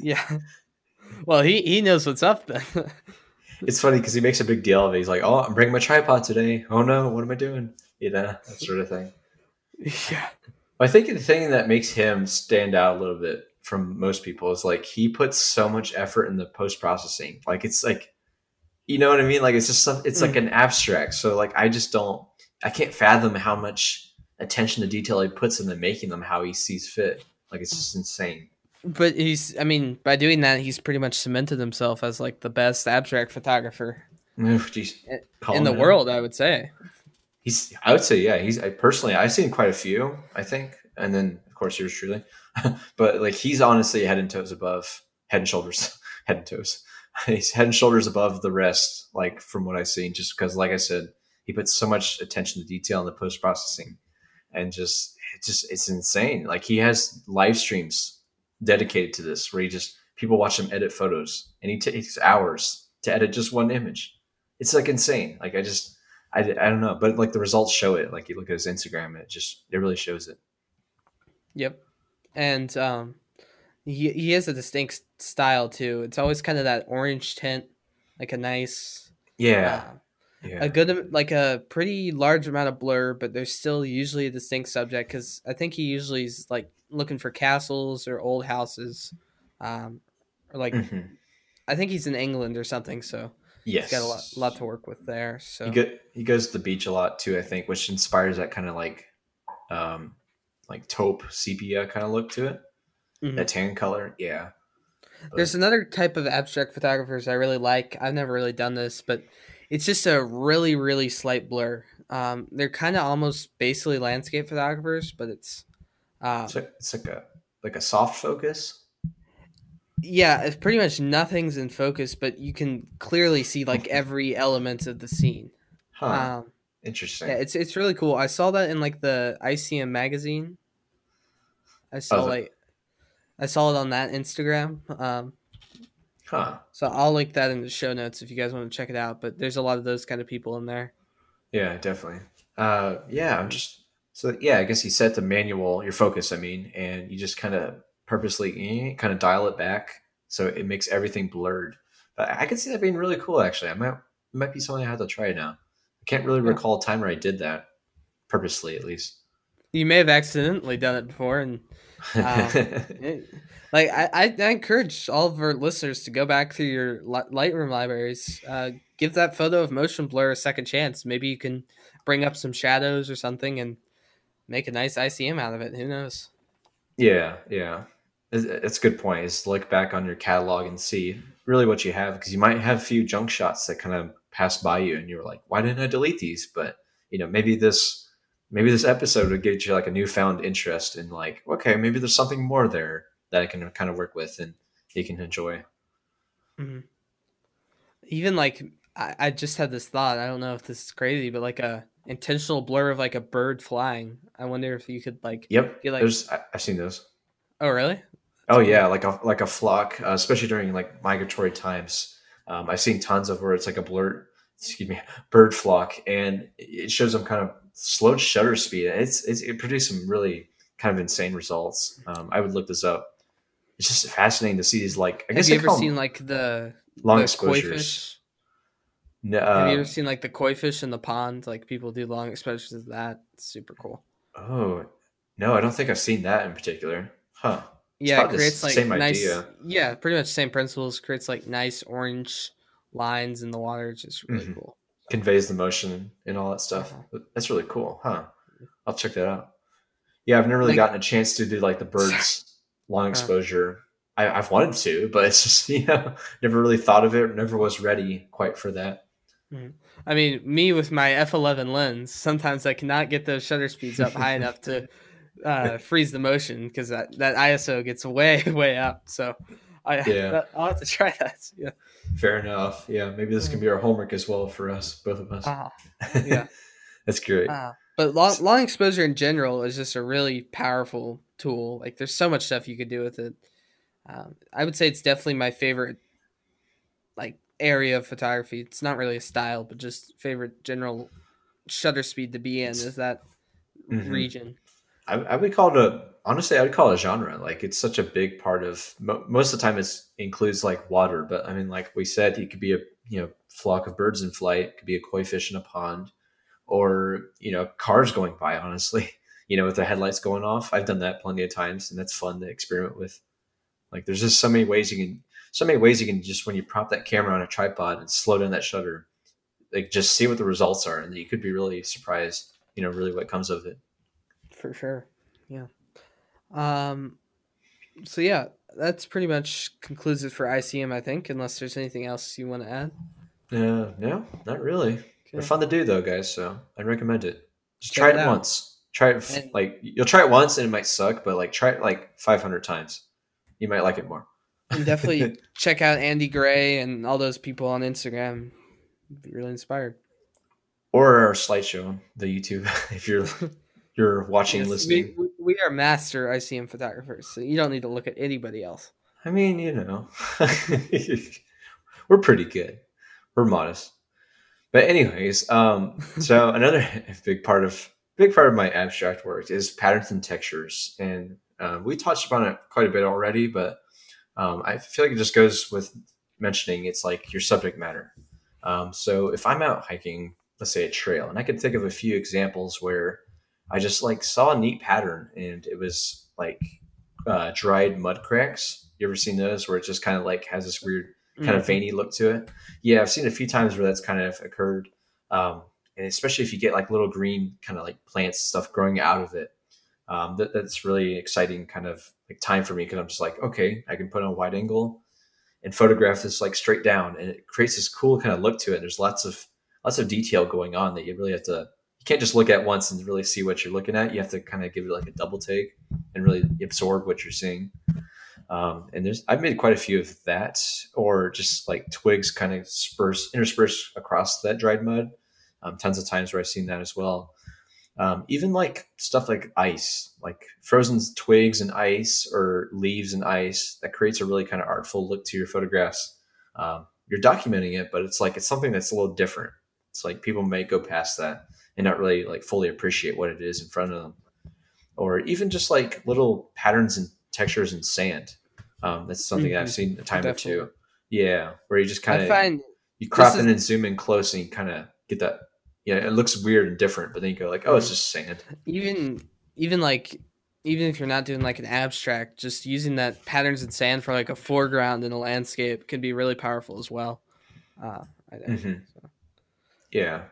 Speaker 2: Yeah. Well, he he knows what's up then.
Speaker 1: it's funny because he makes a big deal of it. He's like, "Oh, I'm bringing my tripod today. Oh no, what am I doing?" You know, that sort of thing.
Speaker 2: Yeah.
Speaker 1: I think the thing that makes him stand out a little bit from most people is like he puts so much effort in the post processing. Like it's like you know what I mean? Like it's just it's mm. like an abstract. So like I just don't I can't fathom how much attention to detail he puts into making them how he sees fit. Like it's just insane.
Speaker 2: But he's I mean, by doing that he's pretty much cemented himself as like the best abstract photographer
Speaker 1: Oof, geez,
Speaker 2: in the world, I would say.
Speaker 1: He's I would say yeah, he's I personally I've seen quite a few, I think. And then of course, yours truly. but like he's honestly head and toes above, head and shoulders, head and toes. he's head and shoulders above the rest, like from what I've seen, just because, like I said, he puts so much attention to detail in the post processing, and just just it's insane. Like he has live streams dedicated to this, where he just people watch him edit photos, and he takes hours to edit just one image. It's like insane. Like I just I, I don't know, but like the results show it. Like you look at his Instagram, it just it really shows it.
Speaker 2: Yep, and um, he he has a distinct style too. It's always kind of that orange tint, like a nice
Speaker 1: yeah.
Speaker 2: uh,
Speaker 1: Yeah.
Speaker 2: a good like a pretty large amount of blur, but there's still usually a distinct subject because I think he usually is like looking for castles or old houses, um, or like
Speaker 1: Mhm.
Speaker 2: I think he's in England or something, so
Speaker 1: Yes.
Speaker 2: he's got a lot, lot to work with there. So
Speaker 1: He go, he goes to the beach a lot too, I think, which inspires that kind of like um like taupe sepia kind of look to it.
Speaker 2: Mhm.
Speaker 1: That tan color. Yeah. But-
Speaker 2: There's another type of abstract photographers I really like. I've never really done this, but it's just a really, really slight blur. Um, they're kind of almost basically landscape photographers, but it's, uh,
Speaker 1: it's, like, it's like a like a soft focus.
Speaker 2: Yeah, it's pretty much nothing's in focus, but you can clearly see like every element of the scene.
Speaker 1: Huh.
Speaker 2: Um,
Speaker 1: Interesting.
Speaker 2: yeah, it's it's really cool. I saw that in like the ICM magazine. I saw
Speaker 1: the-
Speaker 2: like, I saw it on that Instagram. Um,
Speaker 1: huh.
Speaker 2: So I'll link that in the show notes if you guys want to check it out. But there's a lot of those kind of people in there.
Speaker 1: Yeah, definitely. Uh, yeah, I'm just so yeah. I guess you set the manual your focus. I mean, and you just kind of purposely kind of dial it back so it makes everything blurred. But I can see that being really cool. Actually, I might it might be something I have to try now. I can't really
Speaker 2: Yeah.
Speaker 1: recall a time where I did that purposely, at least.
Speaker 2: You may have accidentally done it before, and Um, it- like I, I, I encourage all of our listeners to go back through your Lightroom libraries. Uh, give that photo of motion blur a second chance. Maybe you can bring up some shadows or something and make a nice ICM out of it. Who knows?
Speaker 1: Yeah, yeah, It's- it's a good point. Is look back on your catalog and see really what you have because you might have a few junk shots that kind of pass by you, and you're like, why didn't I delete these? But you know, maybe this maybe this episode would get you like a newfound interest in like, okay, maybe there's something more there that I can kind of work with and you can enjoy. Mm-hmm.
Speaker 2: Even like I, I just had this thought. I don't know if this is crazy, but like a intentional blur of like a bird flying. I wonder if you could like.
Speaker 1: Yep,
Speaker 2: You like-
Speaker 1: there's I, I've seen those.
Speaker 2: Oh really?
Speaker 1: Oh yeah, like a like a flock, uh, especially during like migratory times. Um, I've seen tons of where it's like a blur, excuse me, bird flock, and it shows them kind of slowed shutter speed. It's, it's it produced some really kind of insane results. Um, I would look this up. It's just fascinating to see these like I guess
Speaker 2: Have you
Speaker 1: they
Speaker 2: ever seen
Speaker 1: them
Speaker 2: like the
Speaker 1: long
Speaker 2: the
Speaker 1: exposures. No,
Speaker 2: Have you
Speaker 1: uh,
Speaker 2: ever seen like the koi fish in the pond? Like people do long exposures of that. It's super cool.
Speaker 1: oh no, I don't think I've seen that in particular. Huh.
Speaker 2: Yeah, it creates like
Speaker 1: same
Speaker 2: nice.
Speaker 1: idea.
Speaker 2: Yeah, pretty much same principles. Creates like nice orange lines in the water. It's just really
Speaker 1: Mhm.
Speaker 2: cool.
Speaker 1: conveys the motion and all that stuff.
Speaker 2: Uh-huh.
Speaker 1: That's really cool, huh? I'll check that out. Yeah, I've never really
Speaker 2: Like-
Speaker 1: gotten a chance to do like the birds long exposure. I, I've wanted to, but it's just you know never really thought of it. Never was ready quite for that.
Speaker 2: I mean, me with my f11 lens, sometimes I cannot get those shutter speeds up high enough to uh, freeze the motion because that, that ISO gets way way up. So I
Speaker 1: Yeah.
Speaker 2: I'll have to try that. Yeah.
Speaker 1: Fair enough. Yeah, maybe this can be our homework as well for us, both of us.
Speaker 2: Uh, yeah.
Speaker 1: That's great.
Speaker 2: Uh, but long long exposure in general is just a really powerful tool. Like there's so much stuff you could do with it. Um, I would say it's definitely my favorite like area of photography. It's not really a style, but just favorite general shutter speed to be in is that
Speaker 1: Mhm.
Speaker 2: region.
Speaker 1: I, I would call it a honestly i would call it a genre like it's such a big part of mo- most of the time it includes like water but i mean like we said it could be a you know flock of birds in flight it could be a koi fish in a pond or you know cars going by honestly you know with the headlights going off i've done that plenty of times and that's fun to experiment with like there's just so many ways you can so many ways you can just when you prop that camera on a tripod and slow down that shutter like just see what the results are and you could be really surprised you know really what comes of it
Speaker 2: For sure. Yeah. Um so yeah, that's pretty much concludes it for ICM I think, unless there's anything else you want to add.
Speaker 1: Uh, no, not really. They're fun to do though, guys. So I'd recommend it. Just
Speaker 2: Check
Speaker 1: try
Speaker 2: it out.
Speaker 1: once. Try it
Speaker 2: And-
Speaker 1: like you'll try it once and it might suck, but like try it like 500 times. You might like it more.
Speaker 2: And definitely check out Andy Gray and all those people on Instagram. Be really inspired.
Speaker 1: or our slideshow, the YouTube, if you're you're watching,
Speaker 2: Yes,
Speaker 1: listening.
Speaker 2: We, we- are master ICM photographers, so you don't need to look at anybody else.
Speaker 1: I mean, you know, we're pretty good. We're modest. But anyways, um, so another big part of big part of my abstract work is patterns and textures, and uh, we touched upon it quite a bit already. But um, I feel like it just goes with mentioning it's like your subject matter. Um, so if I'm out hiking, let's say a trail, and I can think of a few examples where I just like saw a neat pattern, and it was like uh, dried mud cracks. You ever seen those where it just kind of like has this weird kind
Speaker 2: Mm-hmm.
Speaker 1: of veiny look to it. Yeah, I've seen a few times where that's kind of occurred, um, and especially if you get like little green kind of like plants stuff growing out of it. Um, that, that's really exciting kind of like time for me because I'm just like, okay, I can put on a wide angle and photograph this like straight down, and it creates this cool kind of look to it. There's lots of lots of detail going on that you really have to. You can't just look at once and really see what you're looking at. You have to kind of give it like a double take and really absorb what you're seeing. Um, and there's I've made quite a few of that, or just like twigs kind of spurs interspersed across that dried mud. Um, tons of times where I've seen that as well. Um, even like stuff like ice, like frozen twigs and ice, or leaves and ice, that creates a really kind of artful look to your photographs. Um, you're documenting it, but it's like it's something that's a little different. It's like people may go past that and not really like fully appreciate what it is in front of them, or even just like little patterns and textures in sand. Um, that's something I've
Speaker 2: Mhm.
Speaker 1: seen a time
Speaker 2: Definitely.
Speaker 1: or two. Yeah, where you just kind of you crop in
Speaker 2: is-
Speaker 1: and zoom in close, and you kind of get that. Yeah, it looks weird and different, but then you go like, oh, it's just sand.
Speaker 2: even even like even if you're not doing like an abstract, just using that patterns in sand for like a foreground in a landscape can be really powerful as well. Uh, I think.
Speaker 1: Mhm. Yeah,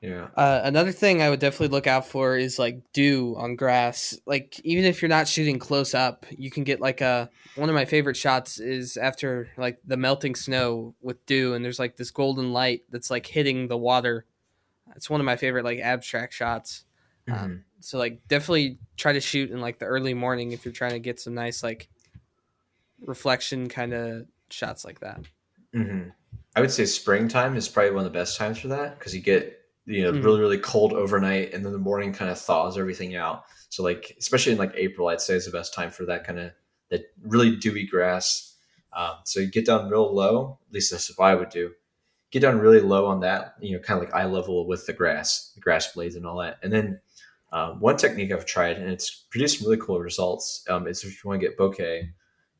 Speaker 1: yeah.
Speaker 2: Uh, another thing I would definitely look out for is like dew on grass. Like even if you're not shooting close up, you can get like a one of my favorite shots is after like the melting snow with dew, and there's like this golden light that's like hitting the water. It's one of my favorite like abstract shots.
Speaker 1: Mhm.
Speaker 2: Um, so like definitely try to shoot in like the early morning if you're trying to get some nice like reflection kind of shots like that.
Speaker 1: hmm I would say springtime is probably one of the best times for that because you get you know
Speaker 2: Mhm.
Speaker 1: really really cold overnight, and then the morning kind of thaws everything out. So like especially in like April, I'd say is the best time for that kind of that really dewy grass. Um, so you get down real low. At least that's what I would do. Get down really low on that, you know, kind of like eye level with the grass, the grass blades, and all that. And then um, one technique I've tried, and it's produced some really cool results, um, is if you want to get bokeh,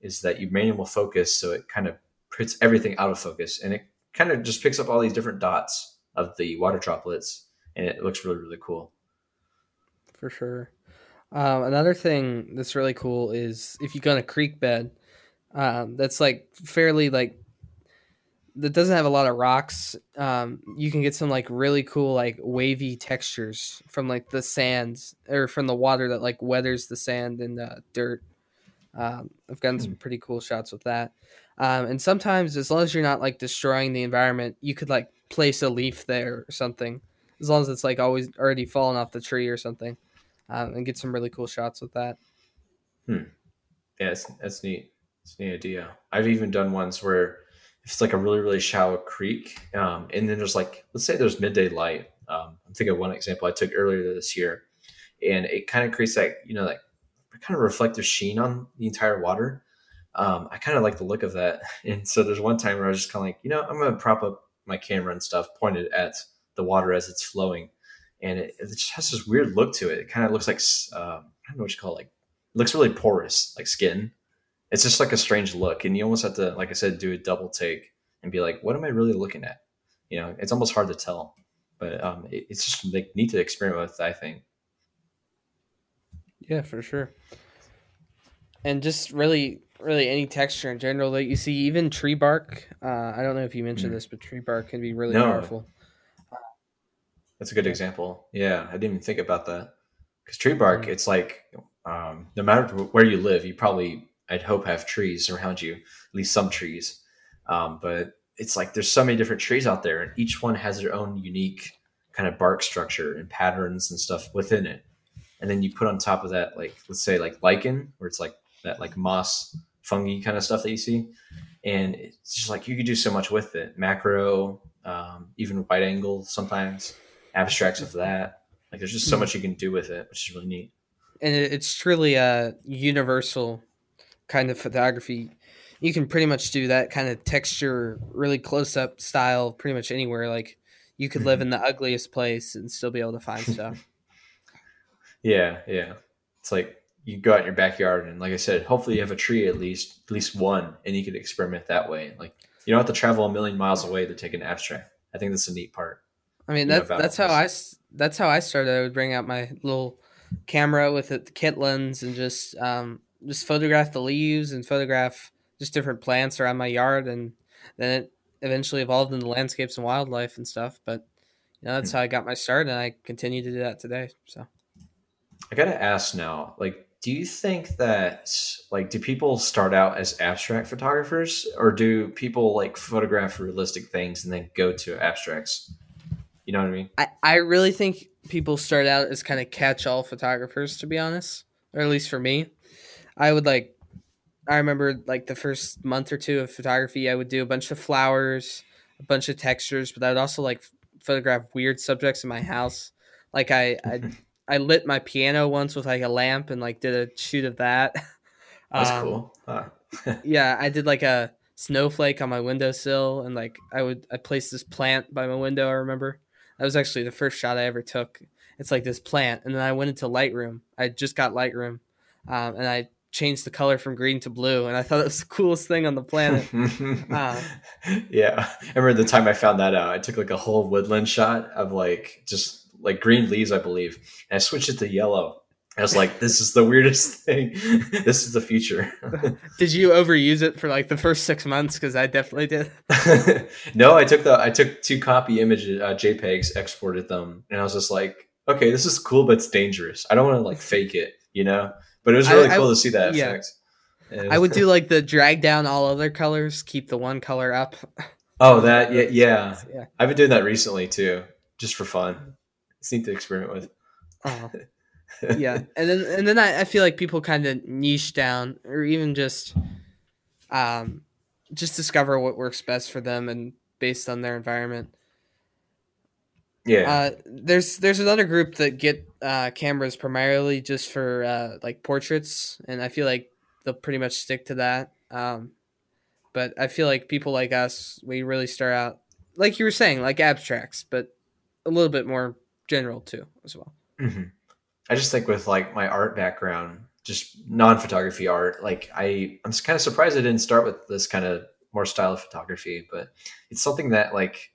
Speaker 1: is that you manual focus, so it kind of puts everything out of focus, and it kind of just picks up all these different dots of the water droplets, and it looks really really cool.
Speaker 2: for sure. Um, another thing that's really cool is if you go on a creek bed, um, that's like fairly like that doesn't have a lot of rocks. Um, you can get some like really cool like wavy textures from like the sands or from the water that like weathers the sand and the dirt. Um, I've gotten some pretty cool shots with that. Um, and sometimes, as long as you're not like destroying the environment, you could like place a leaf there or something. As long as it's like always already fallen off the tree or something, um, and get some really cool shots with that.
Speaker 1: Yeah, it's, that's neat. It's a neat idea. I've even done ones where if it's like a really really shallow creek, um, and then there's like let's say there's midday light. Um, I'm thinking of one example I took earlier this year, and it kind of creates that you know like kind of reflective sheen on the entire water. Um, I kind of like the look of that, and so there's one time where I was just kind of like, you know, I'm gonna prop up my camera and stuff pointed at the water as it's flowing, and it, it just has this weird look to it. It kind of looks like um, I don't know what you call it, like it looks really porous, like skin. It's just like a strange look, and you almost have to, like I said, do a double take and be like, "What am I really looking at?" You know, it's almost hard to tell, but um, it, it's just like neat to experiment with. I think.
Speaker 2: Yeah, for sure. And just really, really any texture in general that you see, even tree bark. Uh, I don't know if you mentioned
Speaker 1: Mm.
Speaker 2: this, but tree bark can be really
Speaker 1: No.
Speaker 2: powerful.
Speaker 1: That's a good example. Yeah, I didn't even think about that. Because tree bark,
Speaker 2: Mm.
Speaker 1: it's like um, no matter where you live, you probably, I'd hope, have trees around you, at least some trees. Um, but it's like there's so many different trees out there, and each one has their own unique kind of bark structure and patterns and stuff within it. and then you put on top of that like let's say like lichen, where it's like that like moss fungi kind of stuff that you see, and it's just like you could do so much with it. Macro, um, even wide angle sometimes, abstracts of that. Like there's just so much you can do with it, which is really neat.
Speaker 2: And it's truly a universal kind of photography. You can pretty much do that kind of texture, really close up style, pretty much anywhere. Like you could live in the ugliest place and still be able to find stuff.
Speaker 1: yeah, yeah. It's like you go out in your backyard and like I said, hopefully you have a tree at least at least one and you could experiment that way. Like you don't have to travel a million miles away to take an abstract. I think that's a neat part.
Speaker 2: I mean, that's that's how I that's how I started. I would bring out my little camera with the kit lens and just um, just photograph the leaves and photograph just different plants around my yard, and then it eventually evolved into landscapes and wildlife and stuff. But you know, that's hmm. how I got my start, and I continue to do that today. So
Speaker 1: I gotta ask now, like, do you think that like do people start out as abstract photographers, or do people like photograph realistic things and then go to abstracts? You know what I mean?
Speaker 2: I, I really think people start out as kind of catch all photographers, to be honest, or at least for me. I would like, I remember like the first month or two of photography, I would do a bunch of flowers, a bunch of textures, but I would also like photograph weird subjects in my house. Like I, I, I lit my piano once with like a lamp and like did a shoot of that.
Speaker 1: That's um, cool. Huh.
Speaker 2: yeah, I did like a snowflake on my windowsill and like I would I placed this plant by my window. I remember that was actually the first shot I ever took. It's like this plant, and then I went into Lightroom. I just got Lightroom, um, and I changed the color from green to blue, and I thought it was the coolest thing on the planet.
Speaker 1: uh, yeah, I remember the time I found that out. I took like a whole woodland shot of like just like green leaves, I believe, and I switched it to yellow. I was like, this is the weirdest thing. this is the future.
Speaker 2: did you overuse it for like the first six months? Because I definitely did.
Speaker 1: no, I took the I took two copy images, uh, JPEGs, exported them, and I was just like, okay, this is cool, but it's dangerous. I don't want to like fake it, you know. But it was really I, cool I, to see that yeah. effect.
Speaker 2: I would do like the drag down all other colors, keep the one color up.
Speaker 1: Oh, that yeah, yeah. yeah. I've been doing that recently too, just for fun. It's neat to experiment with.
Speaker 2: Oh yeah, and then and then I, I feel like people kind of niche down, or even just, um, just discover what works best for them and based on their environment.
Speaker 1: Yeah.
Speaker 2: Uh, there's there's another group that get uh, cameras primarily just for uh, like portraits, and I feel like they'll pretty much stick to that. Um, but I feel like people like us, we really start out like you were saying, like abstracts, but a little bit more general too as well.
Speaker 1: Mm-hmm. I just think with like my art background, just non-photography art, like I I'm kind of surprised I didn't start with this kind of more style of photography, but it's something that like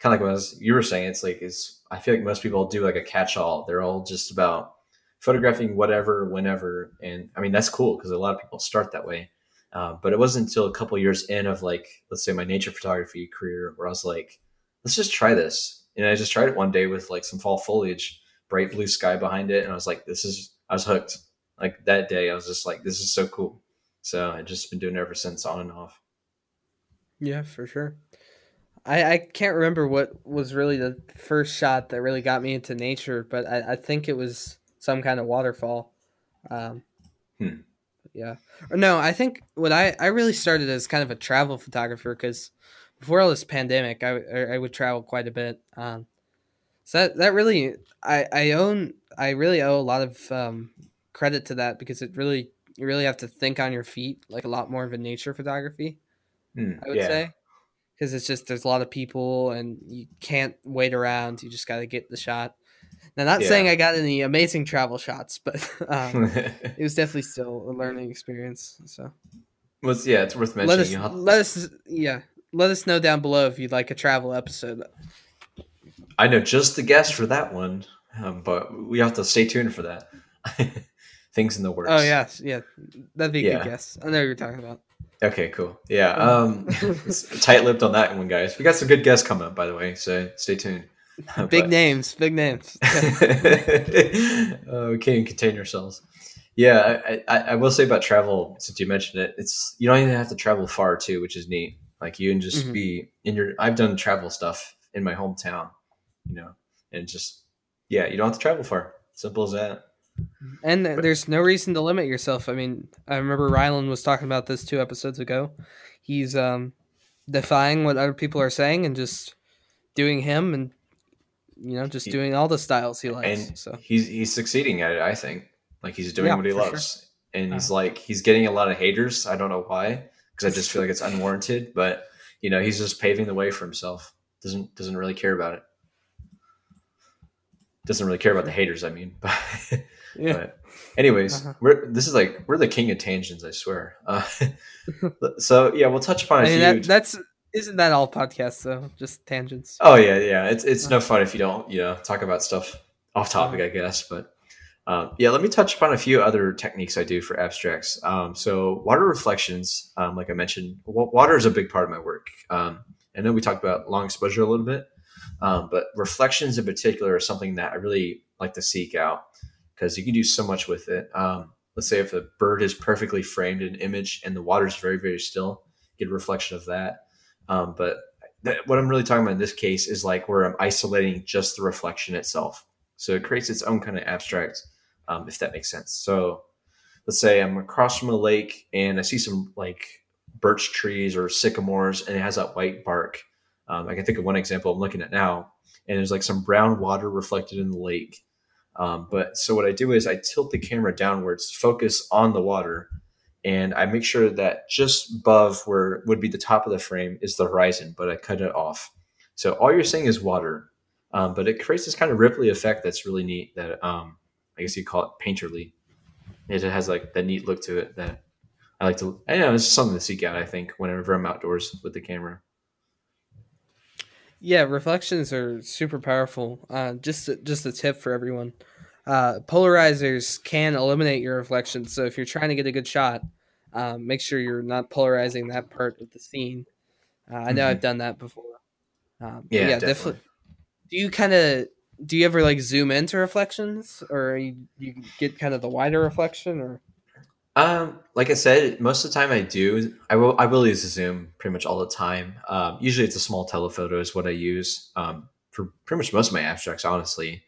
Speaker 1: kind of like what you were saying, it's like is I feel like most people do like a catch-all. They're all just about photographing whatever, whenever, and I mean that's cool because a lot of people start that way. Uh, but it wasn't until a couple years in of like let's say my nature photography career where I was like, let's just try this, and I just tried it one day with like some fall foliage bright blue sky behind it, and I was like, this is I was hooked. Like that day, I was just like, this is so cool. So I've just been doing it ever since, on and off.
Speaker 2: Yeah, for sure. I, I can't remember what was really the first shot that really got me into nature, but I, I think it was some kind of waterfall. Um,
Speaker 1: hmm.
Speaker 2: Yeah. Or no, I think what I, I really started as kind of a travel photographer because before all this pandemic, I, I would travel quite a bit. Um, so that that really I I own I really owe a lot of um, credit to that because it really you really have to think on your feet like a lot more of a nature photography.
Speaker 1: Mm,
Speaker 2: I would yeah. say because it's just there's a lot of people and you can't wait around. You just got to get the shot. Now, not yeah. saying I got any amazing travel shots, but um, it was definitely still a learning experience. So,
Speaker 1: well, yeah, it's worth mentioning.
Speaker 2: Let us, let us, yeah, let us know down below if you'd like a travel episode.
Speaker 1: I know just the guest for that one, um, but we have to stay tuned for that. Things in the works.
Speaker 2: Oh yeah, yeah, that'd be a yeah. good guess. I know what you're talking about.
Speaker 1: Okay, cool. Yeah, um, tight-lipped on that one, guys. We got some good guests coming up, by the way, so stay tuned.
Speaker 2: big names, big names.
Speaker 1: uh, we can't contain ourselves. Yeah, I, I, I, will say about travel, since you mentioned it, it's you don't even have to travel far too, which is neat. Like you can just mm-hmm. be in your. I've done travel stuff in my hometown, you know, and just yeah, you don't have to travel far. Simple as that.
Speaker 2: And there's no reason to limit yourself. I mean, I remember Rylan was talking about this two episodes ago. He's um, defying what other people are saying and just doing him and you know just he, doing all the styles he likes.
Speaker 1: And
Speaker 2: so
Speaker 1: he's he's succeeding at it. I think like he's doing yeah, what he loves, sure. and he's uh, like he's getting a lot of haters. I don't know why because I just feel like it's unwarranted. But you know he's just paving the way for himself. Doesn't doesn't really care about it. Doesn't really care about the haters. I mean, but yeah. But anyways, uh-huh. we're this is like we're the king of tangents. I swear. Uh, so yeah, we'll touch upon.
Speaker 2: I mean, that, that's isn't that all podcasts though? Just tangents.
Speaker 1: Oh yeah, yeah. It's it's no fun if you don't you know talk about stuff off topic, I guess. But um, yeah, let me touch upon a few other techniques I do for abstracts. Um, so water reflections, um, like I mentioned, w- water is a big part of my work. Um, I know we talked about long exposure a little bit, um, but reflections in particular are something that I really like to seek out because you can do so much with it. Um, let's say if a bird is perfectly framed in image and the water is very very still, get a reflection of that. Um, but th- what I'm really talking about in this case is like where I'm isolating just the reflection itself. So it creates its own kind of abstract, um, if that makes sense. So let's say I'm across from a lake and I see some like birch trees or sycamores and it has that white bark. Um, I can think of one example I'm looking at now, and there's like some brown water reflected in the lake. Um, but so what I do is I tilt the camera downwards, focus on the water, and I make sure that just above where would be the top of the frame is the horizon, but I cut it off. So all you're seeing is water, um, but it creates this kind of ripply effect that's really neat. That um, I guess you call it painterly. It has like the neat look to it that I like to. I know it's something to seek out. I think whenever I'm outdoors with the camera.
Speaker 2: Yeah, reflections are super powerful. Uh, just just a tip for everyone uh, polarizers can eliminate your reflections. So if you're trying to get a good shot, um, make sure you're not polarizing that part of the scene. Uh, I know mm-hmm. I've done that before. Um, yeah, yeah, definitely. definitely. Do you kind of do you ever like zoom into reflections, or you, you get kind of the wider reflection, or?
Speaker 1: Um, like I said, most of the time I do. I will. I will use a zoom pretty much all the time. Um, usually it's a small telephoto is what I use um, for pretty much most of my abstracts, honestly.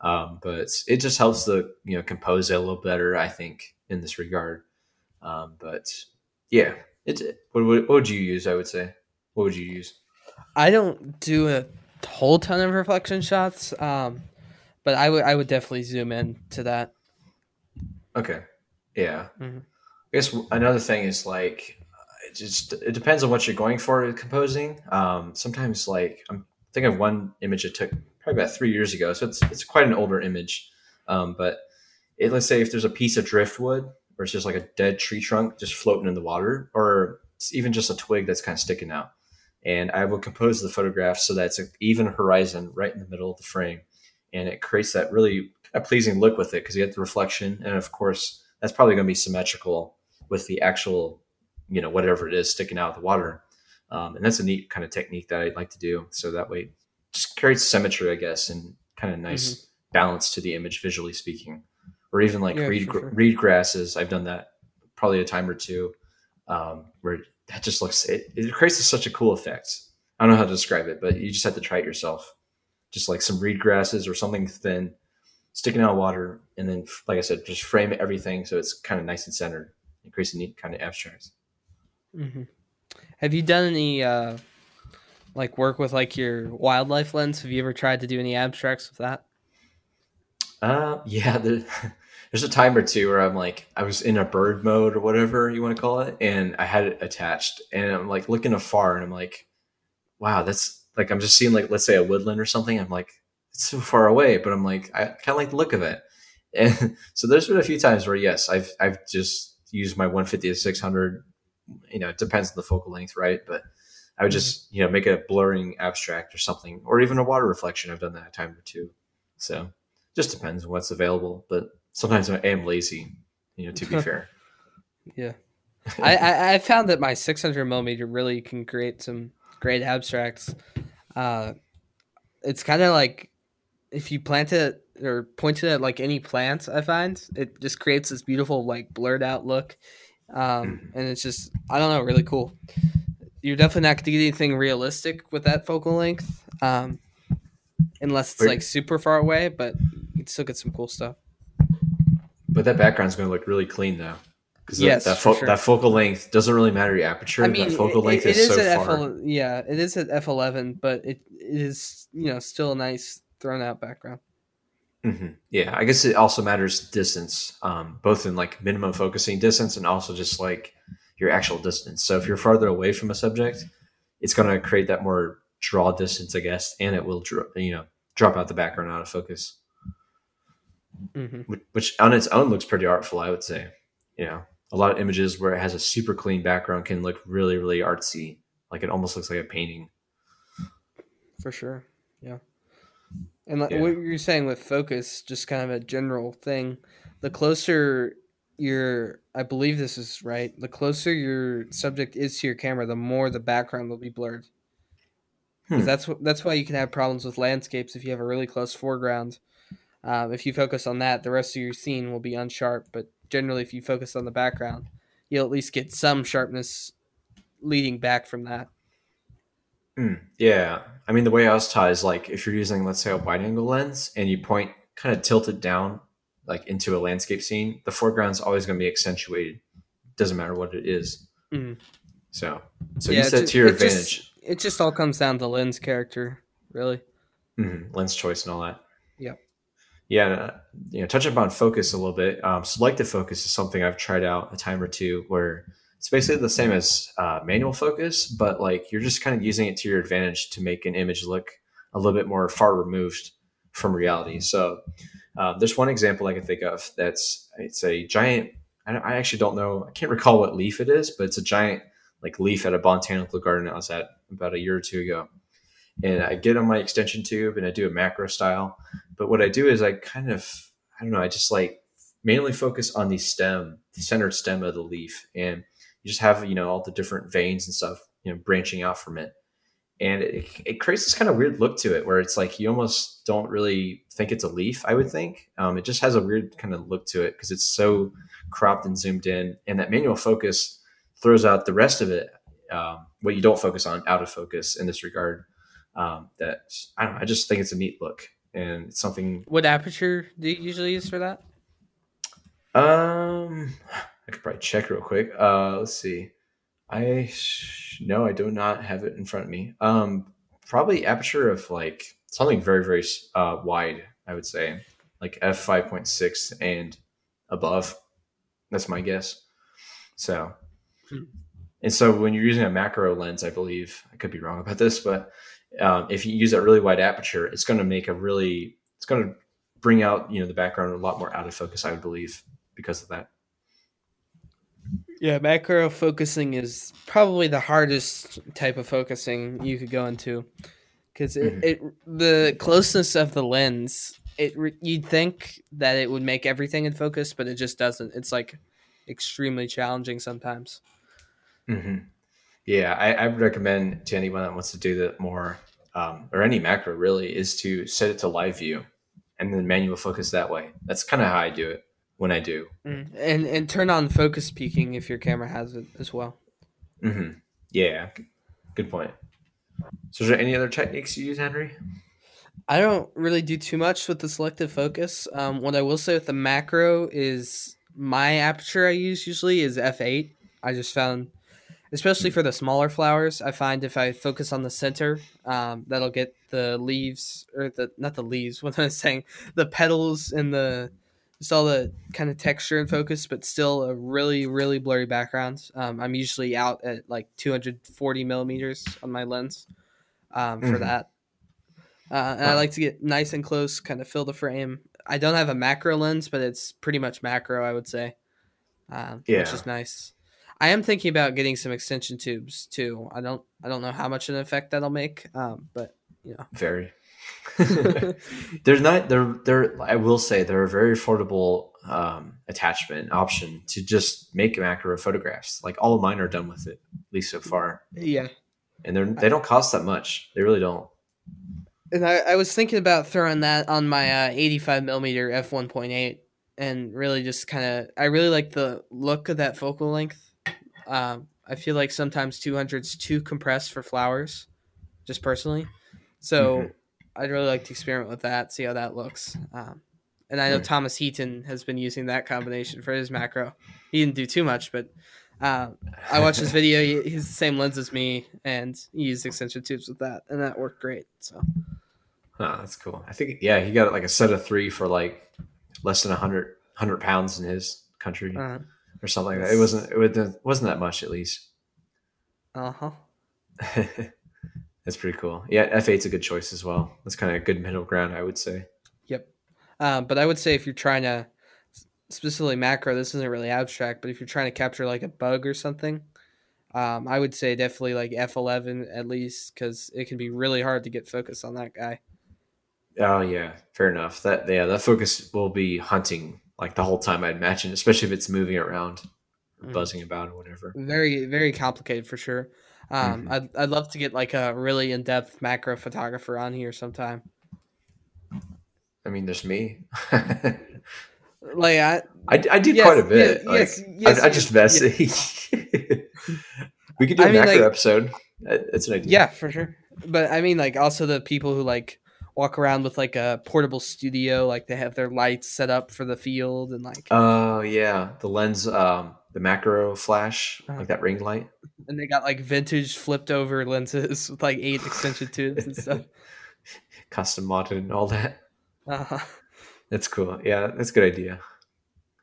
Speaker 1: Um, but it just helps the you know compose it a little better, I think, in this regard. Um, but yeah, it's what, what, would you use? I would say, what would you use?
Speaker 2: I don't do a whole ton of reflection shots, um, but I would I would definitely zoom in to that.
Speaker 1: Okay, yeah. Mm-hmm. I guess another thing is like it just it depends on what you're going for composing. Um, sometimes like I'm thinking of one image I took probably about three years ago. So it's it's quite an older image. Um, but it, let's say if there's a piece of driftwood or it's just like a dead tree trunk just floating in the water, or even just a twig that's kind of sticking out. And I will compose the photograph so that it's an even horizon right in the middle of the frame. And it creates that really a pleasing look with it because you get the reflection. And of course, that's probably going to be symmetrical with the actual, you know, whatever it is sticking out of the water. Um, and that's a neat kind of technique that I'd like to do. So that way just creates symmetry, I guess, and kind of nice mm-hmm. balance to the image visually speaking. Or even like yeah, reed sure. reed grasses. I've done that probably a time or two, um, where that just looks it, it creates such a cool effect. I don't know how to describe it, but you just have to try it yourself. Just like some reed grasses or something thin, sticking out of water, and then like I said, just frame everything so it's kind of nice and centered. It creates a neat kind of abstract.
Speaker 2: Mm-hmm. Have you done any uh, like work with like your wildlife lens? Have you ever tried to do any abstracts with that?
Speaker 1: Uh, yeah. The, there's a time or two where I'm like, I was in a bird mode or whatever you want to call it, and I had it attached, and I'm like looking afar, and I'm like, wow, that's like I'm just seeing like let's say a woodland or something. I'm like, it's so far away, but I'm like, I kind of like the look of it. And so there's been a few times where yes, I've I've just used my 150 to 600. You know, it depends on the focal length, right? But I would mm-hmm. just you know make a blurring abstract or something, or even a water reflection. I've done that a time or two. So just depends on what's available. But sometimes I am lazy, you know. To be fair.
Speaker 2: Yeah, I, I, I found that my 600 millimeter really can create some great abstracts. Uh, it's kind of like if you plant it or point it at like any plant, I find it just creates this beautiful like blurred out look, um, mm-hmm. and it's just I don't know, really cool you're definitely not going to get anything realistic with that focal length, um, unless it's like super far away. But you can still get some cool stuff.
Speaker 1: But that background's going to look really clean though. Because
Speaker 2: Yes,
Speaker 1: that, fo-
Speaker 2: sure.
Speaker 1: that focal length doesn't really matter your aperture.
Speaker 2: I mean,
Speaker 1: that focal
Speaker 2: it-
Speaker 1: length
Speaker 2: it
Speaker 1: is, so
Speaker 2: at
Speaker 1: far.
Speaker 2: F11 yeah, it is at f eleven, but it is you know still a nice thrown out background.
Speaker 1: hmm Yeah, I guess it also matters distance, um, both in like minimum focusing distance and also just like your actual distance. So if you're farther away from a subject, it's going to create that more draw distance, I guess, and it will dro- you know drop out the background out of focus,
Speaker 2: hmm
Speaker 1: which, which on its own looks pretty artful, I would say. You know, a lot of images where it has a super clean background can look really, really artsy, like it almost looks like a painting.
Speaker 2: For sure, yeah. And like
Speaker 1: Yeah.
Speaker 2: what you're saying with focus, just kind of a general thing. The closer your, I believe this is right. The closer your subject is to your camera, the more the background will be blurred.
Speaker 1: Hmm.
Speaker 2: that's that's why you can have problems with landscapes if you have a really close foreground. Um, if you focus on that, the rest of your scene will be unsharp. But generally, if you focus on the background, you'll at least get some sharpness leading back from that.
Speaker 1: Mm, yeah. I mean, the way I was taught is like if you're using, let's say, a wide angle lens and you point kind of tilted down, like into a landscape scene, the foreground's always going to be accentuated. Doesn't matter what it is.
Speaker 2: Mhm.
Speaker 1: So, so
Speaker 2: Yeah,
Speaker 1: use
Speaker 2: it
Speaker 1: that to your
Speaker 2: it just-
Speaker 1: advantage.
Speaker 2: It just all comes down to lens character, really.
Speaker 1: Mhm, Lens choice and all that.
Speaker 2: Yep.
Speaker 1: Yeah. and, uh, you know, touch upon focus a little bit. Um, selective focus is something I've tried out a time or two where it's basically the same as uh, manual focus, but like you're just kind of using it to your advantage to make an image look a little bit more far removed from reality. So uh, there's one example I can think of that's it's a giant. I, actually don't know. I can't recall what leaf it is, but it's a giant like leaf at a botanical garden I was at about a year or two ago. And I get on my extension tube and I do a macro style. But what I do is I kind of I don't know. I just like mainly focus on the stem, the centered stem of the leaf, and you just have you know all the different veins and stuff you know branching out from it. And it, it creates this kind of weird look to it where it's like you almost don't really think it's a leaf i would think. Um, it just has a weird kind of look to it because it's so cropped and zoomed in. And that manual focus throws out the rest of it um, what you don't focus on out of focus in this regard. Um, that i don't know i just think it's a neat look and it's something
Speaker 2: What aperture do you usually use for that?
Speaker 1: um i could probably check real quick. Uh let's see. I no i do not have it in front of me. Um probably aperture of like something very very uh wide i would say. Like f5.6 and above. That's my guess. So
Speaker 2: Hmm.
Speaker 1: and so when you're using a macro lens i believe i could be wrong about this but um, if you use that really wide aperture it's going to make a really it's going to bring out you know the background a lot more out of focus i would believe because of that
Speaker 2: Yeah, macro focusing is probably the hardest type of focusing you could go into because it,
Speaker 1: Mhm.
Speaker 2: it the closeness of the lens. It you'd think that it would make everything in focus, but it just doesn't. It's like extremely challenging sometimes.
Speaker 1: hmm Yeah, I, I would recommend to anyone that wants to do that more, um, or any macro really, is to set it to live view and then manual focus that way. That's kind of how I do it when I do.
Speaker 2: And and turn on focus peaking if your camera has it as well.
Speaker 1: hmm Yeah, good point. So, is there any other techniques you use, Henry?
Speaker 2: I don't really do too much with the selective focus. Um, what I will say with the macro is my aperture I use usually is f8. I just found, especially for the smaller flowers, I find if I focus on the center, um, that'll get the leaves or the not the leaves. What I'm saying? The petals and the just all the kind of texture and focus, but still a really really blurry background. Um, I'm usually out at like 240 millimeters on my lens um, for
Speaker 1: Mhm.
Speaker 2: that. Uh, and I like to get nice and close, kind of fill the frame. I don't have a macro lens, but it's pretty much macro, I would say, um, which is nice. I am thinking about getting some extension tubes too. I don't, I don't know how much of an effect that'll make, um, but you know,
Speaker 1: Very. There's not they're they're I will say they're a very affordable um, attachment option to just make macro photographs. Like all of mine are done with it, at least so far.
Speaker 2: yeah.
Speaker 1: and they're they don't cost that much. They really don't.
Speaker 2: And I, I was thinking about throwing that on my uh, 85 millimeter f 1.8 and really just kind of I really like the look of that focal length. Um, I feel like sometimes 200's too compressed for flowers, just personally. So
Speaker 1: Mhm.
Speaker 2: I'd really like to experiment with that, see how that looks. Um, and I know. Thomas Heaton has been using that combination for his macro. He didn't do too much, but uh, I watched his video. He, he's the same lens as me, and he used extension tubes with that, and that worked great. So
Speaker 1: Huh, that's cool. I think yeah, he got like a set of three for like less than 100, 100 pounds in his country
Speaker 2: uh
Speaker 1: or something like that. It wasn't it wasn't- wasn't that much at least.
Speaker 2: Uh huh.
Speaker 1: that's pretty cool. Yeah, F8's a good choice as well. That's kind of a good middle ground, I would say.
Speaker 2: Yep. Um, but I would say if you're trying to specifically macro, this isn't really abstract, but if you're trying to capture like a bug or something, um, I would say definitely like F11 at least because it can be really hard to get focus on that guy.
Speaker 1: Oh yeah, fair enough. That yeah, that focus will be hunting like the whole time. I'd imagine, especially if it's moving around, or
Speaker 2: Mhm.
Speaker 1: buzzing about, or whatever.
Speaker 2: Very, very complicated for sure. Um,
Speaker 1: Mhm.
Speaker 2: I'd, I'd love to get like a really in depth macro photographer on here sometime.
Speaker 1: I mean, there's me. I,
Speaker 2: Like, I,
Speaker 1: I do
Speaker 2: Yes,
Speaker 1: quite a bit.
Speaker 2: yeah,
Speaker 1: like,
Speaker 2: yes, yes,
Speaker 1: I, I just
Speaker 2: yes,
Speaker 1: we could do a
Speaker 2: I mean,
Speaker 1: macro
Speaker 2: like-
Speaker 1: episode. That- That's an idea.
Speaker 2: yeah, for sure. But I mean, like, also the people who like walk around with like a portable studio, like they have their lights set up for the field and like.
Speaker 1: Oh yeah, the lens, um, the macro flash,
Speaker 2: Uh-huh.
Speaker 1: like that ring light.
Speaker 2: and they got like vintage flipped over lenses with like eight extension tubes and stuff.
Speaker 1: custom modded and all that.
Speaker 2: Uh-huh.
Speaker 1: That's cool. Yeah, that's a good idea.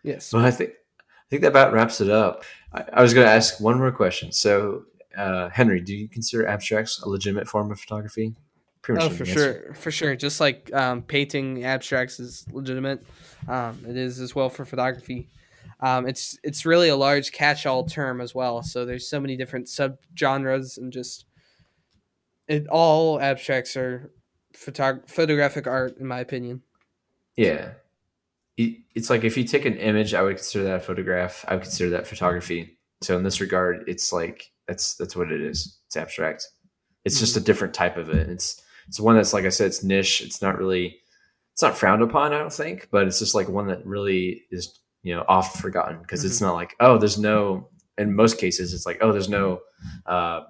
Speaker 2: Yes.
Speaker 1: Well, I think I think that about wraps it up. I, I was going to ask one more question. So, uh, Henry, do you consider abstracts a legitimate form of photography? Pretty
Speaker 2: Oh, for sure, for sure. Just like um, painting abstracts is legitimate, um, it is as well for photography. Um, it's it's really a large catch-all term as well. So there's so many different subgenres and just it all abstracts are photog- photographic art in my opinion.
Speaker 1: Yeah. It- It's like if you take an image, I would consider that a photograph. I would consider that photography. So in this regard, it's like that's that's what it is. It's abstract. It's just a different type of it. It's it's one that's like I said, it's niche. It's not really it's not frowned upon, I don't think, but it's just like one that really is you know oft forgotten because it's not like oh, there's no. In most cases, it's like oh, there's no uh,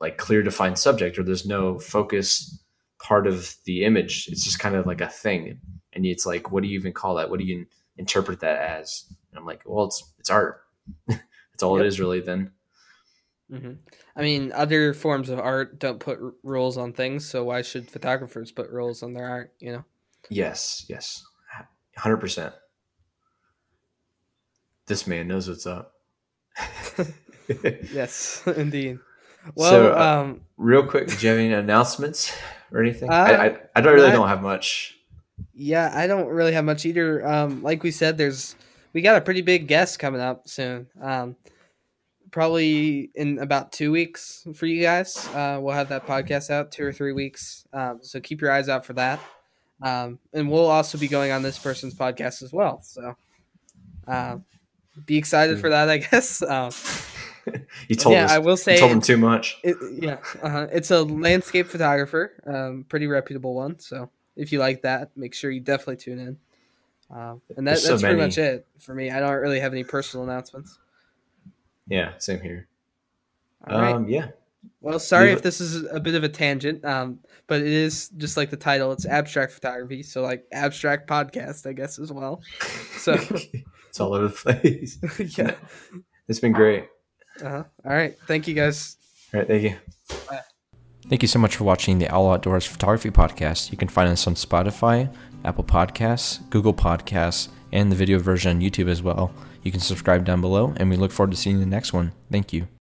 Speaker 1: like clear defined subject or there's no focus part of the image. It's just kind of like a thing and it's like what do you even call that what do you interpret that as and i'm like well it's it's art that's all
Speaker 2: Yep.
Speaker 1: it is really then
Speaker 2: hmm I mean, other forms of art don't put r- rules on things, so why should photographers put rules on their art? You know.
Speaker 1: yes yes 100% this man knows what's up
Speaker 2: Yes, indeed. Well,
Speaker 1: So, uh,
Speaker 2: um,
Speaker 1: real quick do you have any announcements or anything
Speaker 2: Uh,
Speaker 1: I, I, I don't really
Speaker 2: I-
Speaker 1: don't have much
Speaker 2: Yeah, I don't really have much either. Um, like we said, there's we got a pretty big guest coming up soon. Um, probably in about two weeks for you guys. Uh, we'll have that podcast out two or three weeks. Um, so keep your eyes out for that. Um, and we'll also be going on this person's podcast as well. So uh, be excited for that, I guess. Um,
Speaker 1: you told
Speaker 2: yeah,
Speaker 1: us
Speaker 2: I will
Speaker 1: you
Speaker 2: say
Speaker 1: told him
Speaker 2: it's-
Speaker 1: too much
Speaker 2: it, yeah, uh it's a landscape photographer, um, pretty reputable one. So if you like that, make sure you definitely tune in. Um, and that,
Speaker 1: so
Speaker 2: that's pretty much it for me. I don't really have any personal announcements.
Speaker 1: yeah same here
Speaker 2: All right.
Speaker 1: um yeah
Speaker 2: Well, sorry
Speaker 1: leave
Speaker 2: if
Speaker 1: it-
Speaker 2: this is a bit of a tangent, um, but it is just like the title. It's abstract photography, so like abstract podcast, I guess as well. So
Speaker 1: it's all over the place
Speaker 2: yeah.
Speaker 1: it's been great
Speaker 2: Uh-huh. All right. Thank you guys.
Speaker 1: All right, thank you. Thank you so much for watching the All Outdoors Photography Podcast. You can find us on Spotify, Apple Podcasts, Google Podcasts, and the video version on YouTube as well. You can subscribe down below, and we look forward to seeing you in the next one. Thank you.